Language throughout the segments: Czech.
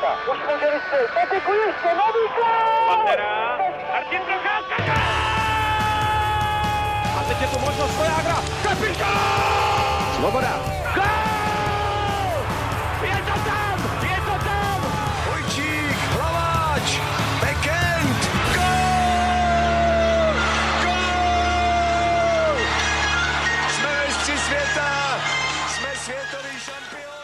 Procházka. Už může vystřelit. Patiku ještě, nový gol! Pantera, Martin Procházka, A teď je tu možnost Vojágra. Kapitán! Svoboda.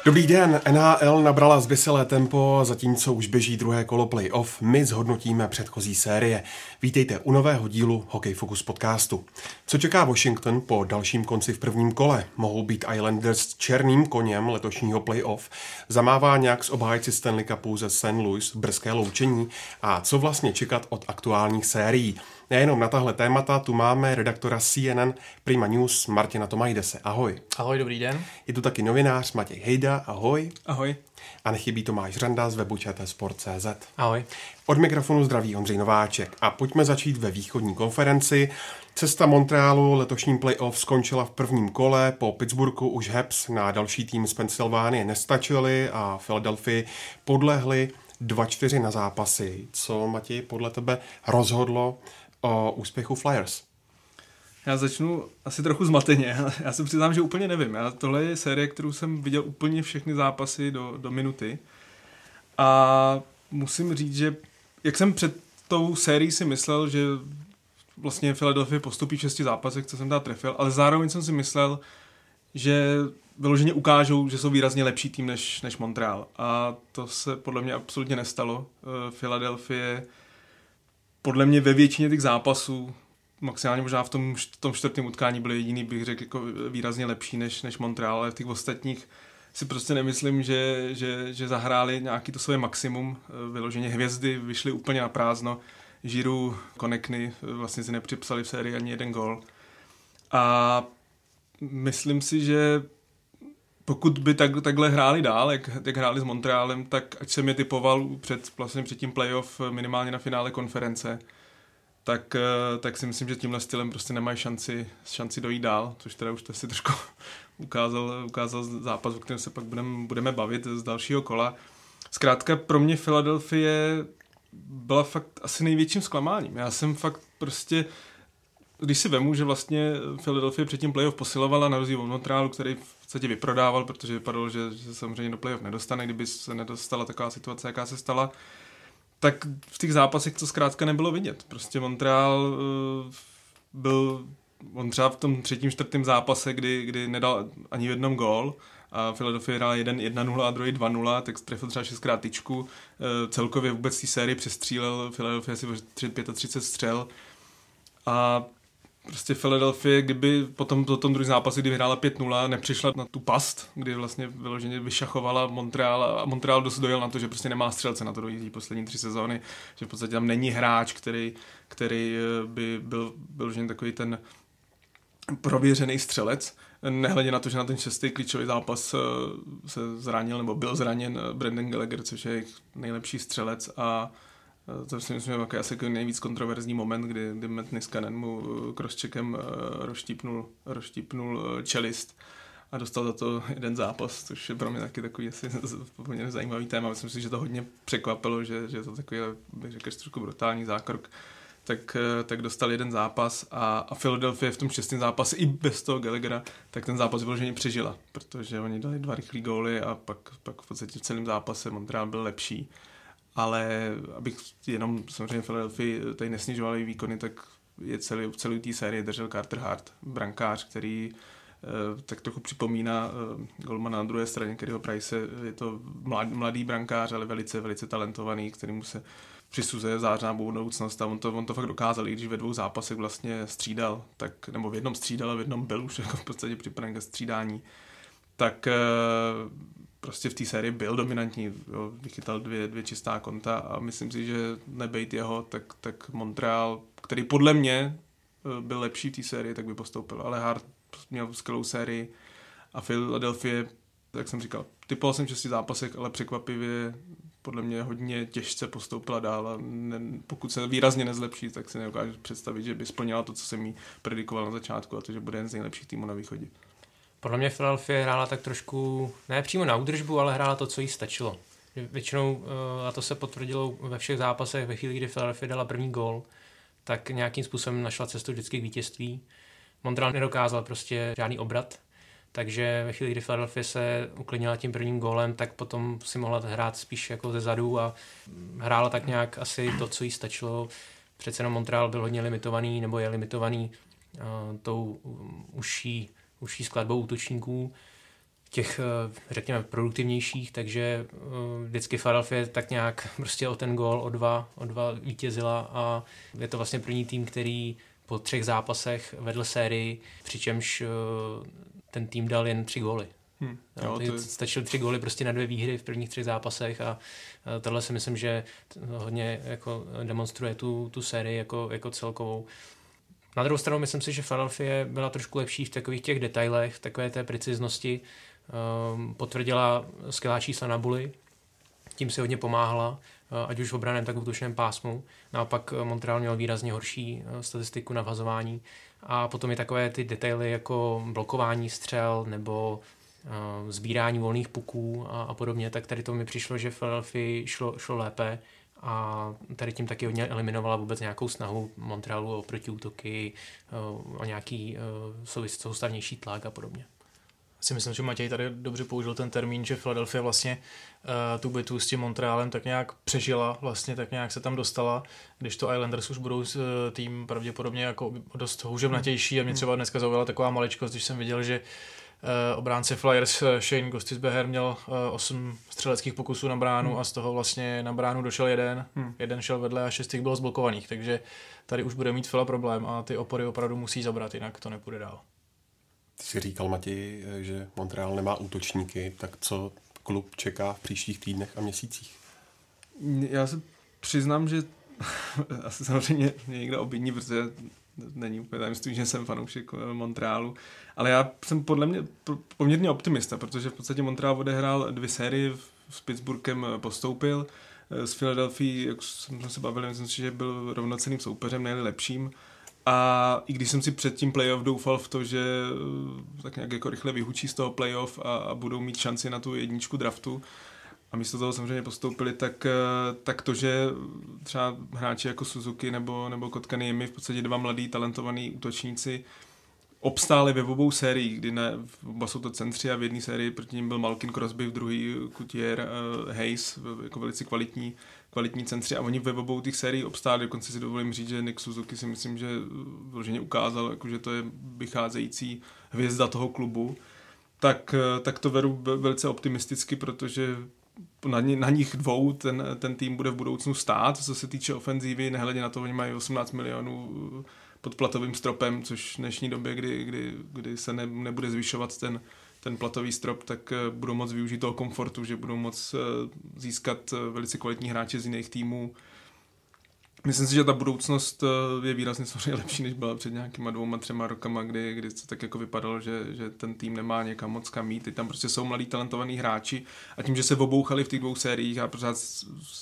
Dobrý den, NHL nabrala zbyselé tempo, zatímco už běží druhé kolo playoff, my zhodnotíme předchozí série. Vítejte u nového dílu Hockey Focus podcastu. Co čeká Washington po dalším konci v prvním kole? Mohou být Islanders černým koněm letošního playoff? Zamává nějak z obhájci Stanley Cupu ze St. Louis brzké loučení? A co vlastně čekat od aktuálních sérií? Nejenom na tahle témata tu máme redaktora CNN Prima News Martina Tomajdese. Ahoj. Ahoj, dobrý den. Je tu taky novinář Matěj Hejda. Ahoj. Ahoj. A nechybí Tomáš Řanda z webu Sport.cz. Ahoj. Od mikrofonu zdraví Ondřej Nováček a pojďme začít ve východní konferenci. Cesta Montrealu letošním playoff skončila v prvním kole, po Pittsburghu už Habs na další tým z Pensylvánie nestačili a Philadelphia podlehli 2-4 na zápasy. Co, Matěj, podle tebe rozhodlo o úspěchu Flyers? Já začnu asi trochu zmateně. Já se přiznám, že úplně nevím. Já, tohle je série, kterou jsem viděl úplně všechny zápasy do, do minuty. A musím říct, že jak jsem před tou sérií si myslel, že vlastně Philadelphia postupí v šesti zápasech, co jsem tam trefil, ale zároveň jsem si myslel, že vyloženě ukážou, že jsou výrazně lepší tým než, než Montreal. A to se podle mě absolutně nestalo. Eh, Philadelphia podle mě ve většině těch zápasů maximálně možná v tom, v tom čtvrtém utkání byl jediný, bych řekl, jako výrazně lepší než, než Montreal, ale v těch ostatních si prostě nemyslím, že, že, že zahráli nějaký to svoje maximum. Vyloženě hvězdy vyšly úplně na prázdno. Žiru, Konekny vlastně si nepřipsali v sérii ani jeden gol. A myslím si, že pokud by tak, takhle hráli dál, jak, jak hráli s Montrealem, tak ať jsem je typoval před, vlastně před tím playoff minimálně na finále konference, tak, tak si myslím, že tímhle stylem prostě nemají šanci, šanci dojít dál, což teda už to si trošku ukázal, ukázal zápas, o kterém se pak budem, budeme bavit z dalšího kola. Zkrátka pro mě Philadelphia byla fakt asi největším zklamáním. Já jsem fakt prostě, když si vemu, že vlastně Philadelphia předtím playoff posilovala na rozdíl od Montrealu, který podstatě vyprodával, protože vypadalo, že, že samozřejmě do playoff nedostane, kdyby se nedostala taková situace, jaká se stala, tak v těch zápasech to zkrátka nebylo vidět. Prostě Montreal uh, byl on třeba v tom třetím, čtvrtém zápase, kdy, kdy nedal ani v jednom gól, a Philadelphia hrál jeden 1-0 a druhý 2-0, tak trefil třeba šestkrát tyčku. Celkově vůbec té sérii přestřílel, Philadelphia si 35 střel. A prostě Philadelphia, kdyby potom po tom druhém zápase, kdy vyhrála 5-0, nepřišla na tu past, kdy vlastně vyloženě vyšachovala Montreal a Montreal dost dojel na to, že prostě nemá střelce na to dojít poslední tři sezóny, že v podstatě tam není hráč, který, který by byl vyloženě takový ten prověřený střelec, nehledě na to, že na ten šestý klíčový zápas se zranil nebo byl zraněn Brandon Gallagher, což je nejlepší střelec a to si myslím, že je asi nejvíc kontroverzní moment, kdy, kdy Matt Niskanen mu crosscheckem rozštípnul, rozštípnul čelist a dostal za to jeden zápas, což je pro mě taky takový asi poměrně zajímavý téma. Myslím si, že to hodně překvapilo, že, že to takový, bych řekl, trošku brutální zákrok tak, tak dostal jeden zápas a, a Philadelphia v tom šestém zápase i bez toho Gallaghera, tak ten zápas vyloženě přežila, protože oni dali dva rychlé góly a pak, pak v podstatě v celém zápase Montreal byl lepší. Ale abych jenom samozřejmě Philadelphia tady nesnižoval její výkony, tak je celý, v celé té sérii držel Carter Hart, brankář, který tak trochu připomíná golmana na druhé straně, kterého Price je to mladý, mladý brankář, ale velice, velice talentovaný, kterýmu se přisuzuje zářná budoucnost a on to, on to fakt dokázal, i když ve dvou zápasech vlastně střídal, tak, nebo v jednom střídal a v jednom byl už jako v podstatě připraven ke střídání, tak prostě v té sérii byl dominantní, jo, vychytal dvě, dvě čistá konta a myslím si, že nebejt jeho, tak, tak Montreal, který podle mě byl lepší v té sérii, tak by postoupil, ale Hart měl skvělou sérii a Philadelphia, jak jsem říkal, typoval jsem šesti zápasech, ale překvapivě podle mě hodně těžce postoupila dál a ne, pokud se výrazně nezlepší, tak si nedokážu představit, že by splnila to, co jsem jí predikoval na začátku a to, že bude jeden z nejlepších týmů na východě. Podle mě Philadelphia hrála tak trošku, ne přímo na údržbu, ale hrála to, co jí stačilo. Většinou, a to se potvrdilo ve všech zápasech, ve chvíli, kdy Philadelphia dala první gol, tak nějakým způsobem našla cestu vždycky k vítězství. Montreal nedokázal prostě žádný obrat, takže ve chvíli, kdy Philadelphia se uklidnila tím prvním gólem, tak potom si mohla hrát spíš jako ze zadu a hrála tak nějak asi to, co jí stačilo. Přece jenom Montreal byl hodně limitovaný, nebo je limitovaný uh, tou užší, užší skladbou útočníků, těch, uh, řekněme, produktivnějších, takže uh, vždycky Philadelphia tak nějak prostě o ten gól, o dva, o dva vítězila a je to vlastně první tým, který po třech zápasech vedl sérii, přičemž ten tým dal jen tři góly. Hmm. Jo, to je... Stačily tři góly prostě na dvě výhry v prvních třech zápasech a tohle si myslím, že hodně jako demonstruje tu, tu sérii jako, jako celkovou. Na druhou stranu myslím si, že Philadelphia byla trošku lepší v takových těch detailech, v takové té preciznosti. Um, potvrdila skvělá čísla na buly, tím si hodně pomáhala, ať už v obraném, tak v útočném pásmu. Naopak Montreal měl výrazně horší statistiku na vazování. A potom je takové ty detaily jako blokování střel nebo sbírání volných puků a, a podobně, tak tady to mi přišlo, že Philadelphia šlo, šlo lépe a tady tím taky hodně eliminovala vůbec nějakou snahu Montrealu o protiútoky, uh, o nějaký uh, soustavnější tlak a podobně. Si myslím, že Matěj tady dobře použil ten termín, že Philadelphia vlastně uh, tu bitvu s tím Montrealem tak nějak přežila, vlastně tak nějak se tam dostala, když to Islanders už budou uh, tým pravděpodobně jako dost houževnatější a mě třeba dneska zaujala taková maličkost, když jsem viděl, že uh, obránce Flyers Shane Gostisbeher měl uh, 8 střeleckých pokusů na bránu hmm. a z toho vlastně na bránu došel jeden, hmm. jeden šel vedle a šest bylo zblokovaných, takže tady už bude mít Fila problém a ty opory opravdu musí zabrat, jinak to nepůjde dál. Ty jsi říkal, Mati, že Montreal nemá útočníky, tak co klub čeká v příštích týdnech a měsících? Já se přiznám, že asi samozřejmě mě někdo obviní, protože není úplně tajemství, že jsem fanoušek eh, Montrealu, ale já jsem podle mě poměrně optimista, protože v podstatě Montreal odehrál dvě série, s Pittsburghem eh, postoupil, s eh, Philadelphia, jak jsme se bavili, myslím si, že byl rovnoceným soupeřem, nejlepším. lepším, a i když jsem si před tím playoff doufal v to, že tak nějak jako rychle vyhučí z toho playoff a, a budou mít šanci na tu jedničku draftu, a místo toho samozřejmě postoupili, tak, eh, tak to, že třeba hráči jako Suzuki nebo, nebo Kotkaniemi, v podstatě dva mladí talentovaní útočníci, obstáli ve obou sériích, kdy ne, oba jsou to centři a v jedné sérii proti ním byl Malkin Crosby, v druhé Kutier uh, Hayes, jako velice kvalitní kvalitní centři. A oni ve obou těch sérií obstáli, dokonce si dovolím říct, že Nick Suzuki si myslím, že vloženě ukázal, jako, že to je vycházející hvězda toho klubu, tak, tak to veru velice optimisticky, protože na, na nich dvou ten, ten tým bude v budoucnu stát, co se týče ofenzívy, nehledě na to, oni mají 18 milionů pod platovým stropem, což v dnešní době, kdy, kdy, kdy se ne, nebude zvyšovat ten, ten platový strop, tak eh, budou moc využít toho komfortu, že budou moc eh, získat eh, velice kvalitní hráče z jiných týmů. Myslím si, že ta budoucnost je výrazně samozřejmě lepší, než byla před nějakýma dvouma, třema rokama, kdy, kdy to tak jako vypadalo, že, že ten tým nemá někam moc kam mít. Teď tam prostě jsou mladí talentovaní hráči a tím, že se obouchali v těch dvou sériích, já pořád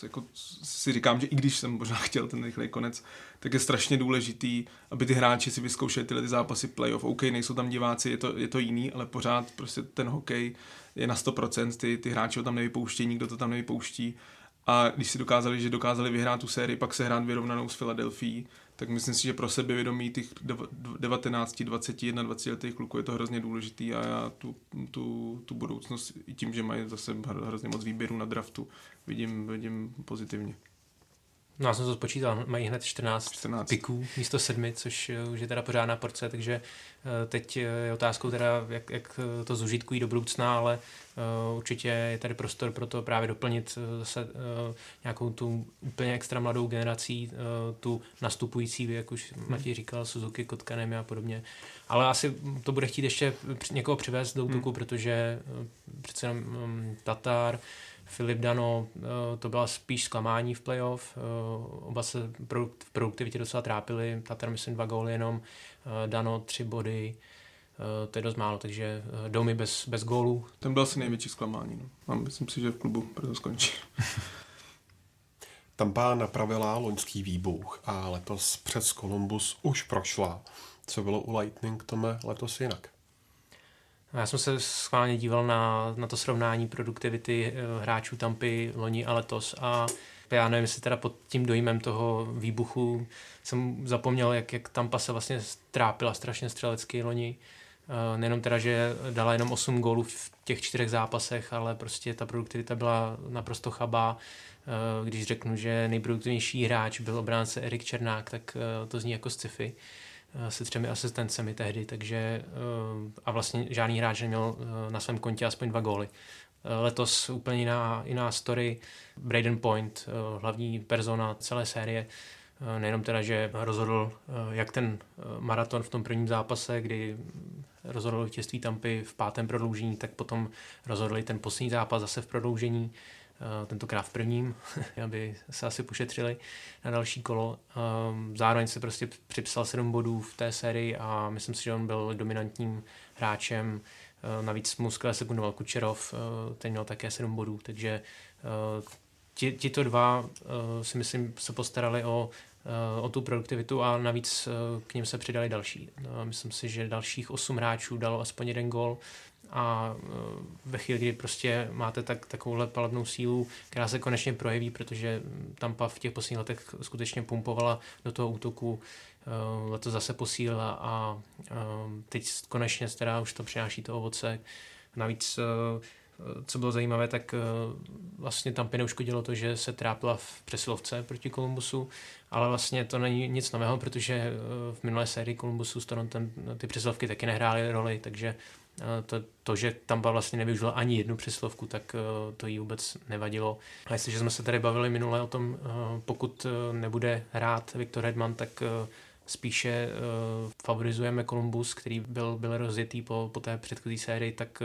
jako si říkám, že i když jsem možná chtěl ten rychlej konec, tak je strašně důležitý, aby ty hráči si vyzkoušeli tyhle ty zápasy playoff. OK, nejsou tam diváci, je to, je to jiný, ale pořád prostě ten hokej je na 100%, ty, ty hráči ho tam nevypouští, nikdo to tam nevypouští. A když si dokázali, že dokázali vyhrát tu sérii, pak se hrát vyrovnanou s Filadelfií, tak myslím si, že pro sebevědomí těch 19, 21, 20 letých kluků je to hrozně důležitý a já tu, tu, tu budoucnost i tím, že mají zase hrozně moc výběrů na draftu, vidím, vidím pozitivně. No já jsem to spočítal, mají hned 14, 14. piků místo sedmi, což eh, už je teda pořádná porce, takže eh, teď je otázkou teda, jak, jak to zužitkují do budoucna, ale určitě je tady prostor pro to právě doplnit zase nějakou tu úplně extra mladou generací, tu nastupující, jak už hmm. Matěj říkal, Suzuki, Kotkanem a podobně. Ale asi to bude chtít ještě někoho přivést do útoku, hmm. protože přece jenom um, Tatar, Filip Dano, eh, to byla spíš zklamání v playoff, eh, oba se v produktivitě docela trápili, Tatar myslím dva góly jenom, eh, Dano tři body, to je dost málo, takže domy bez, bez gólů. Ten byl asi největší zklamání. No. A myslím si, že v klubu proto skončí. Tampa napravila loňský výbuch a letos přes Columbus už prošla. Co bylo u Lightning, Tome, letos jinak? Já jsem se schválně díval na, na to srovnání produktivity eh, hráčů Tampy loni a letos a já nevím, jestli teda pod tím dojmem toho výbuchu jsem zapomněl, jak, jak Tampa se vlastně trápila strašně střelecky loni. Eh, nejenom teda, že dala jenom 8 gólů v těch čtyřech zápasech, ale prostě ta produktivita byla naprosto chabá. Eh, když řeknu, že nejproduktivnější hráč byl obránce Erik Černák, tak to zní jako sci-fi se třemi asistencemi tehdy, takže a vlastně žádný hráč neměl na svém kontě aspoň dva góly. Letos úplně jiná, jiná story. Braden Point, hlavní persona celé série, nejenom teda, že rozhodl jak ten maraton v tom prvním zápase, kdy rozhodl vítězství Tampy v pátém prodloužení, tak potom rozhodli ten poslední zápas zase v prodloužení Eh, tentokrát v prvním, aby se asi pošetřili na další kolo. Ehm, zároveň se prostě připsal 7 bodů v té sérii a myslím si, že on byl dominantním hráčem. Eh, navíc mu skvěle sekundoval Kučerov, eh, ten měl také 7 bodů, takže ti, tito dva si myslím se postarali o o tu produktivitu a navíc k ním se přidali další. Myslím si, že dalších osm hráčů dalo aspoň jeden gol, a e, ve chvíli, kdy prostě máte tak, takovouhle palebnou sílu, která se konečně projeví, protože Tampa v těch posledních letech skutečně pumpovala do toho útoku, e, letos zase posílila a e, teď konečně teda už to přináší to ovoce. Navíc co bylo zajímavé, tak vlastně tam neuškodilo to, že se trápila v přesilovce proti Kolumbusu, ale vlastně to není nic nového, protože v minulé sérii Kolumbusu s Torontem ty přesilovky taky nehrály roli, takže to, to, že Tampa vlastně nevyužila ani jednu přeslovku, tak eh, to jí vůbec nevadilo. A jestliže jsme se tady bavili minule o tom, eh, pokud eh, nebude hrát Viktor Hedman, tak spíše favorizujeme Columbus, který byl, byl rozjetý po, po té předchozí sérii, tak,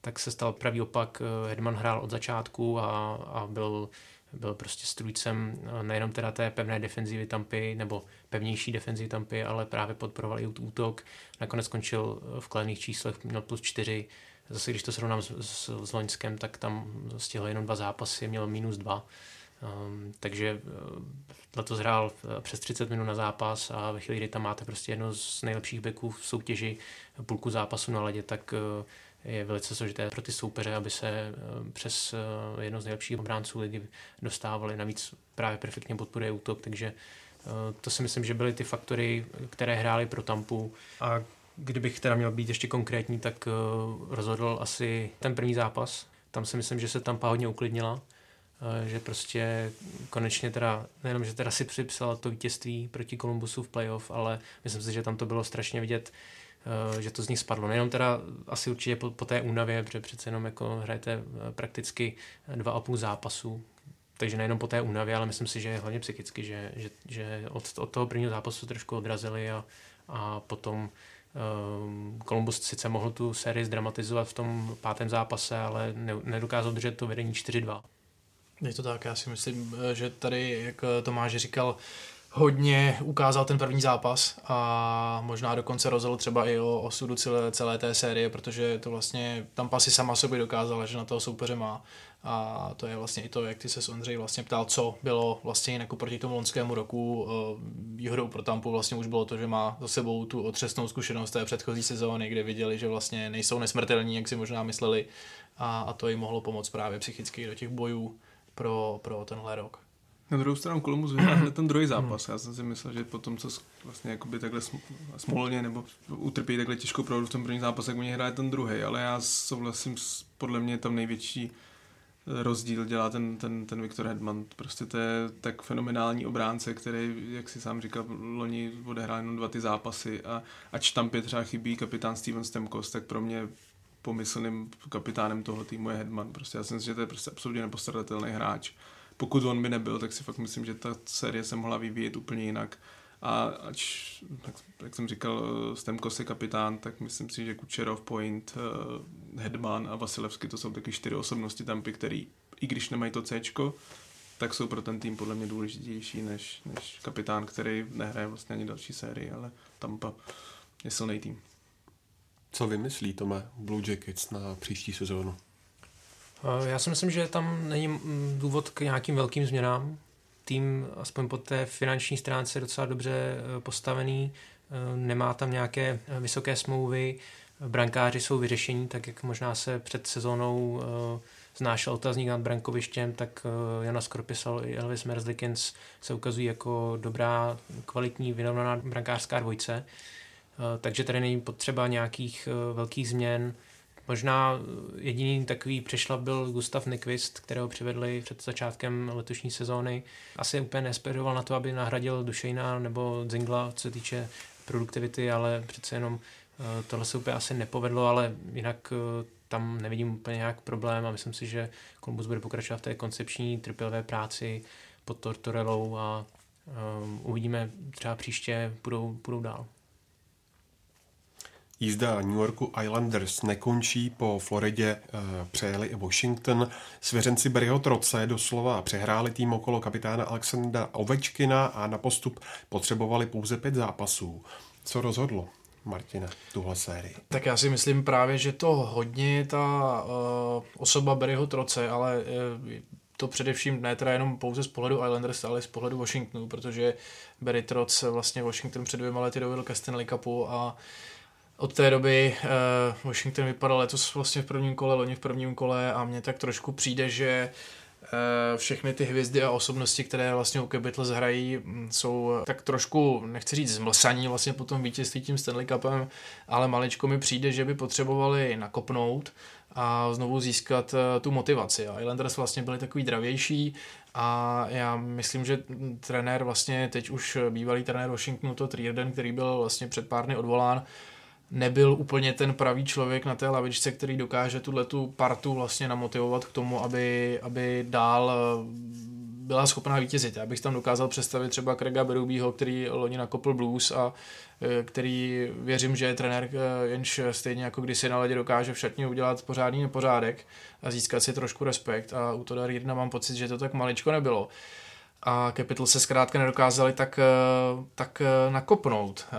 tak se stal pravý opak. Hedman hrál od začátku a, a byl byl prostě strůjcem eh, nejenom teda té pevné defenzivy Tampy, nebo pevnější defenzivy Tampy, ale právě podporoval i útok. Nakonec skončil v kladných číslech, měl plus čtyři. Zase když to srovnám s, s, s Loňskem, tak tam stihl jenom dva zápasy, měl minus dva. Um, takže uh, letos hrál přes 30 minut na zápas a ve chvíli, kdy tam máte prostě jedno z nejlepších beků v soutěži půlku zápasu na ledě, tak uh, je velice složité pro ty soupeře, aby se eh, přes eh, jedno z nejlepších obránců ligy dostávali. Navíc právě perfektně podporuje útok, takže eh, to si myslím, že byly ty faktory, které hrály pro Tampu. A kdybych teda měl být ještě konkrétní, tak rozhodl asi ten první zápas. Tam si myslím, že se Tampa hodně uklidnila, že prostě konečně teda, nejenom, že teda si připsala to vítězství proti Kolumbusu v playoff, ale myslím si, že tam to bylo strašně vidět, že to z nich spadlo. Nejenom teda asi určitě po, po té únavě, protože přece jenom jako hrajete eh, prakticky dva a půl zápasu, takže nejenom po té únavě, ale myslím si, že hlavně psychicky, že, že, že od, od toho prvního zápasu trošku odrazili a, a potom um, Columbus sice mohl tu sérii zdramatizovat v tom pátém zápase, ale ne, nedokázal držet to vedení 4-2. Je to tak, já si myslím, že tady, jak Tomáš říkal, hodně ukázal ten první zápas a možná dokonce rozhodl třeba i o osudu celé, celé té série, protože to vlastně tam pasy sama sobě dokázala, že na toho soupeře má. A to je vlastně i to, jak ty se Ondřej vlastně ptal, co bylo vlastně jinak proti tomu loňskému roku. Výhodou pro Tampu vlastně už bylo to, že má za sebou tu otřesnou zkušenost té předchozí sezóny, kde viděli, že vlastně nejsou nesmrtelní, jak si možná mysleli. A, a to jim mohlo pomoct právě psychicky do těch bojů pro, pro tenhle rok. Na druhou stranu Columbus vyhrál hned ten druhý zápas. Já jsem si myslel, že potom, co vlastně jakoby takhle smolně nebo utrpí takhle těžkou prohru v tom prvním zápase, jak oni hraje ten druhý, ale já souhlasím, podle mě tam největší eh, rozdíl dělá ten, ten, ten Viktor Hedman. Prostě to je tak fenomenální obránce, který, jak si sám říkal, loni odehrál jenom dva ty zápasy a ač tam pět třeba chybí kapitán Steven Stemkos, tak pro mě pomyslným kapitánem toho týmu je Hedman. Prostě já si myslím, že to je prostě absolutně nepostradatelný hráč pokud on by nebyl, tak si fakt myslím, že ta série se mohla vyvíjet úplně jinak. A ač, jak, jak jsem říkal, Stemkos je kapitán, tak myslím si, že Kučerov, Point, uh, Hedman a Vasilevsky to jsou taky čtyři osobnosti Tampy, který, i když nemají to C, tak jsou pro ten tým podle mě důležitější než, než kapitán, který nehraje vlastně ani další sérii, ale Tampa je silný tým. Co vymyslí Tome Blue Jackets na příští sezónu? Eh, já si myslím, že tam není mm, důvod k nějakým velkým změnám. Tým aspoň po té finanční stránce je docela dobře eh, postavený, eh, nemá tam nějaké vysoké smlouvy, brankáři jsou vyřešení, tak jak možná se před sezónou znášel otazník nad brankovištěm, tak Jana Skorpisal i Elvis Merzlikins se ukazují jako dobrá, kvalitní, vyrovnaná brankářská dvojce. Takže tady není potřeba nějakých velkých změn. Možná jediný takový přešlap byl Gustav Nyquist, kterého přivedli před začátkem letošní sezóny. Asi úplně nesperoval na to, aby nahradil Dušejna nebo Zingla, co se týče produktivity, ale přece jenom Eh, tohle se úplně asi nepovedlo, ale jinak eh, tam nevidím úplně nějak problém a myslím si, že Columbus bude pokračovat v té koncepční trpělivé práci pod Tortorellou a um, uvidíme, třeba příště půjdou, půjdou dál. Jízda New Yorku Islanders nekončí, po Floridě uh, přejeli i Washington. Svěřenci Barryho Troce doslova přehráli tým okolo kapitána Alexandra Ovečkina a na postup potřebovali pouze pět zápasů. Co rozhodlo? Martina, tuhle sérii? Tak já si myslím právě, že to hodně ta uh, osoba Barryho Troce, ale uh, to především ne teda jenom pouze z pohledu Islanders, ale z pohledu Washingtonu, protože Barry Trotz vlastně Washington před dvěma lety dovedl ke Stanley Cupu a od té doby uh, Washington vypadal letos vlastně v prvním kole, loni v prvním kole a mně tak trošku přijde, že uh, Eh, všechny ty hvězdy a osobnosti, které vlastně u Capitals hrají, mm, jsou tak trošku, nechci říct zmlsaní vlastně po tom vítězství tím Stanley Cupem, ale maličko mi přijde, že by potřebovali nakopnout a znovu získat eh, tu motivaci. A Islanders vlastně byli takový dravější a já myslím, že trenér vlastně teď už bývalý trenér Washingtonu, to Trierden, který byl vlastně před pár dny odvolán, nebyl úplně ten pravý člověk na té lavičce, který dokáže tuhle tu partu vlastně namotivovat k tomu, aby, aby dál eh, byla schopná vítězit. Já bych tam dokázal představit třeba Craiga Berubího, který loni nakopl blues a eh, který věřím, že je trenér, eh, jenž stejně jako kdysi na ledě dokáže v šatně udělat pořádný nepořádek a získat si trošku respekt a u Toda Riedna mám pocit, že to tak maličko nebylo a Capital se zkrátka nedokázali tak, eh, tak eh, nakopnout. Eh,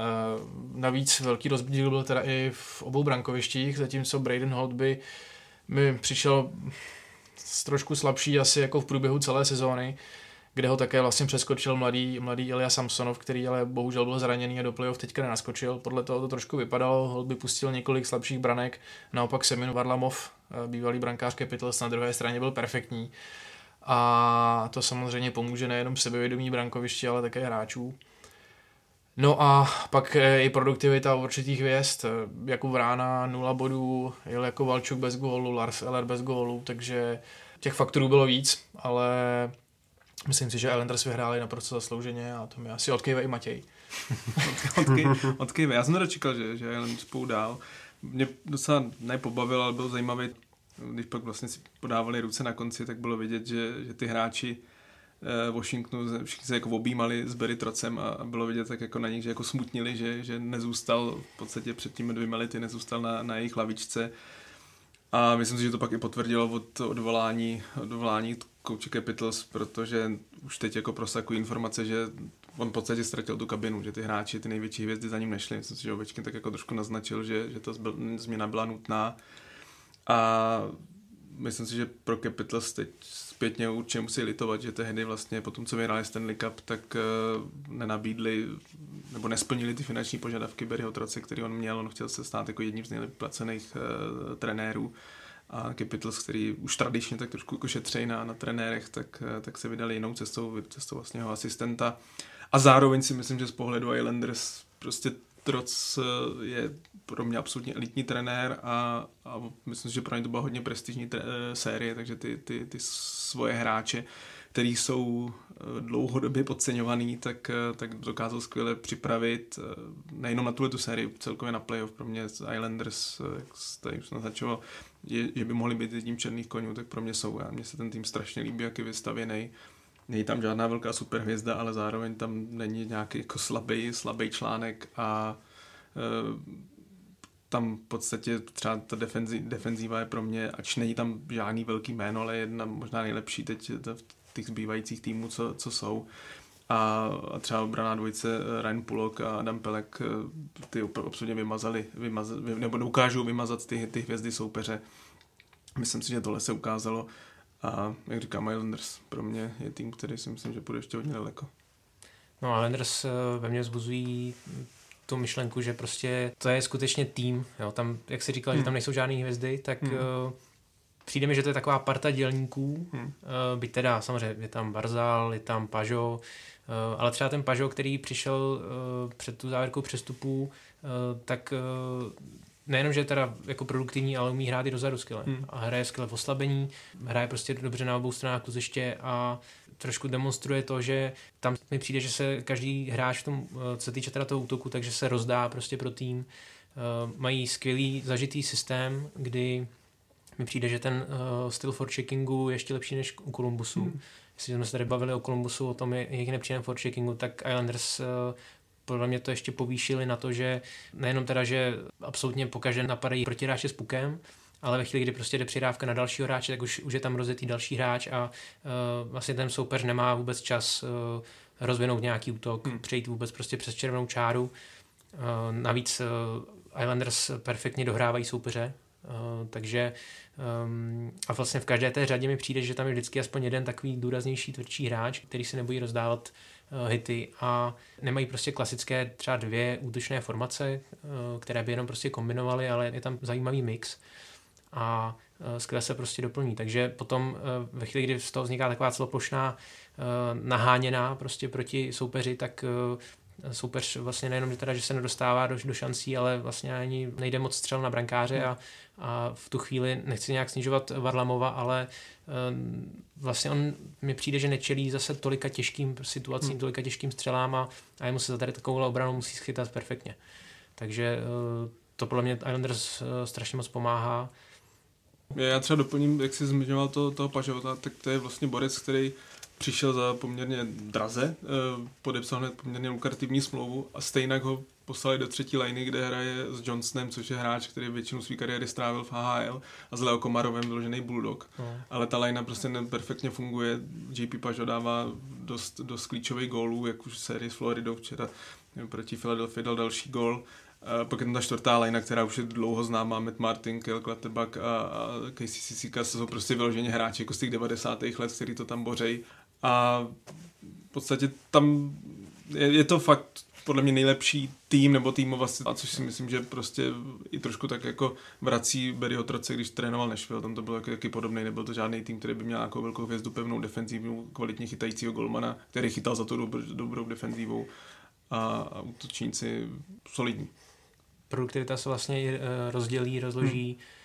navíc velký rozdíl byl teda i v obou brankovištích, zatímco Braden Holtby mi přišel trošku slabší asi jako v průběhu celé sezóny, kde ho také vlastně přeskočil mladý, mladý Ilya Samsonov, který ale bohužel byl zraněný a do playoff teďka nenaskočil. Podle toho to trošku vypadalo, Holtby pustil několik slabších branek, naopak Semin Varlamov, bývalý brankář Capitals na druhé straně byl perfektní a to samozřejmě pomůže nejenom sebevědomí brankovišti, ale také hráčů. No a pak i produktivita určitých hvězd, jako Vrána 0 bodů, jel jako Valčuk bez gólu, Lars Eller bez gólu, takže těch faktorů bylo víc, ale myslím si, že Islanders vyhráli naprosto zaslouženě a to mi asi odkejve i Matěj. odkejve, já jsem nedočekal, že, že Islanders půjdu dál. Mě docela nepobavil, ale byl zajímavý když pak vlastně si podávali ruce na konci, tak bylo vidět, že, že ty hráči eh, Washingtonu všichni se jako objímali s Barry Trocem a bylo vidět tak jako na nich, že jako smutnili, že, že nezůstal v podstatě před těmi dvěma lety, nezůstal na, na jejich lavičce. A myslím si, že to pak i potvrdilo od odvolání, odvolání kouče Capitals, protože už teď jako prosakují informace, že on v podstatě ztratil tu kabinu, že ty hráči, ty největší hvězdy za ním nešli. Myslím si, že Ovečkin tak jako trošku naznačil, že, že ta změna byla nutná a myslím si, že pro Capitals teď zpětně určitě musí litovat, že tehdy vlastně po tom, co vyhráli Stanley Cup, tak uh, nenabídli nebo nesplnili ty finanční požadavky Barryho Troce, který on měl. On chtěl se stát jako jedním z nejlépe placených uh, trenérů a Capitals, který už tradičně tak trošku jako šetří na, na trenérech, tak, uh, tak se vydali jinou cestou, cestou vlastně jeho asistenta. A zároveň si myslím, že z pohledu Islanders prostě Troc eh, je pro mě absolutně elitní trenér a, a myslím, že pro ně to byla hodně prestižní tre- eh, série, takže ty, ty, ty svoje hráče, který jsou eh, dlouhodobě podceňovaný, tak, tak dokázal skvěle připravit nejenom na tuhle tu sérii, celkově na playoff pro mě Islanders, jak tady už naznačoval, je, že by mohli být jedním černých konňů, tak pro mě jsou. A mně se ten tým strašně líbí, jak je vystavěný. Není tam žádná velká superhvězda, ale zároveň tam není nějaký jako slabý, slabý článek a e, tam v podstatě třeba ta defenzi, defenzíva je pro mě, ač není tam žádný velký jméno, ale jedna možná nejlepší teď v těch zbývajících týmů, co, co jsou. A, a třeba obraná dvojice e, Ryan Pulok a Adam Pelek e, ty absolutně vymazali, vymazali nebo dokážou vymazat ty, ty hvězdy soupeře. Myslím si, že tohle se ukázalo a jak říkám, Islanders pro mě je tým, který si myslím, že půjde ještě hodně daleko. No Islanders eh, ve mně vzbuzují tu myšlenku, že prostě to je skutečně tým. Jo? Tam, jak si říkal, hmm. že tam nejsou žádné hvězdy, tak hmm. uh, přijde mi, že to je taková parta dělníků. Hmm. Uh, byť teda samozřejmě je tam Barzal, je tam Pažo, uh, ale třeba ten Pažo, který přišel uh, před tu závěrkou přestupů, uh, tak uh, nejenom, že je teda jako produktivní, ale umí hrát i dozadu skvěle. Hmm. A hraje skvěle v oslabení, hraje prostě dobře na obou stranách kluziště a trošku demonstruje to, že tam mi přijde, že se každý hráč v tom, eh, co se týče teda toho útoku, takže se rozdá prostě pro tým. Uh, mají skvělý zažitý systém, kdy mi přijde, že ten uh, styl forecheckingu je ještě lepší než u Columbusu. Hmm. Jestli jsme se tady bavili o Columbusu, o tom, jak je nepříjemný forecheckingu, tak Islanders podle mě to ještě povýšili na to, že nejenom teda, že absolutně pokaždé napadají protiráče s pukem, ale ve chvíli, kdy prostě jde přidávka na dalšího hráče, tak už, už je tam rozjetý další hráč a uh, vlastně ten soupeř nemá vůbec čas uh, rozvinout nějaký útok, hmm. přejít vůbec prostě přes červenou čáru. Uh, navíc uh, Islanders perfektně dohrávají soupeře, Uh, takže um, a vlastně v každé té řadě mi přijde, že tam je vždycky aspoň jeden takový důraznější, tvrdší hráč, který se nebojí rozdávat hity a nemají prostě klasické třeba dvě útočné formace, uh, které by jenom prostě kombinovaly, ale je tam zajímavý mix a uh, skvěle se prostě doplní. Takže potom ve chvíli, kdy z toho vzniká taková celoplošná naháněná prostě proti soupeři, tak soupeř vlastně nejenom, že, teda, že se nedostává do, do šancí, ale vlastně ani nejde moc střel na brankáře a, a v tu chvíli nechci nějak snižovat Varlamova, ale um, vlastně on mi přijde, že nečelí zase tolika těžkým situacím, hmm. tolika těžkým střelám a, a jemu se za tady takovou obranu musí schytat perfektně. Takže uh, to podle mě Islanders uh, strašně moc pomáhá. Já třeba doplním, jak jsi zmiňoval to, toho Pažovata, tak to je vlastně borec, který přišel za poměrně draze, eh, podepsal hned poměrně lukrativní smlouvu a stejně ho poslali do třetí liney, kde hraje s Johnsonem, což je hráč, který většinu své kariéry strávil v HHL a s Leo Komarovem vyložený bulldog. No. Ale ta linea prostě perfektně funguje. JP Pažo dává dost, dost klíčových gólů, jak už série s Floridou včera proti Philadelphia dal další gól. Uh, pak je tam ta čtvrtá lajna, která už je dlouho známá, Matt Martin, Kel Klatebak a, a KCC jsou prostě vyloženě hráči jako z těch 90. let, který to tam bořej a v podstatě tam je, je to fakt podle mě nejlepší tým nebo týmová a což si myslím, že prostě i trošku tak jako vrací Barryho Troce, když trénoval Nashville, tam to bylo taky podobný, nebyl to žádný tým, který by měl nějakou velkou hvězdu, pevnou defenzivní, kvalitně chytajícího golmana, který chytal za to dobrou, dobrou defenzivou a, a útočníci solidní. Produktivita se vlastně eh, rozdělí, rozloží. Hmm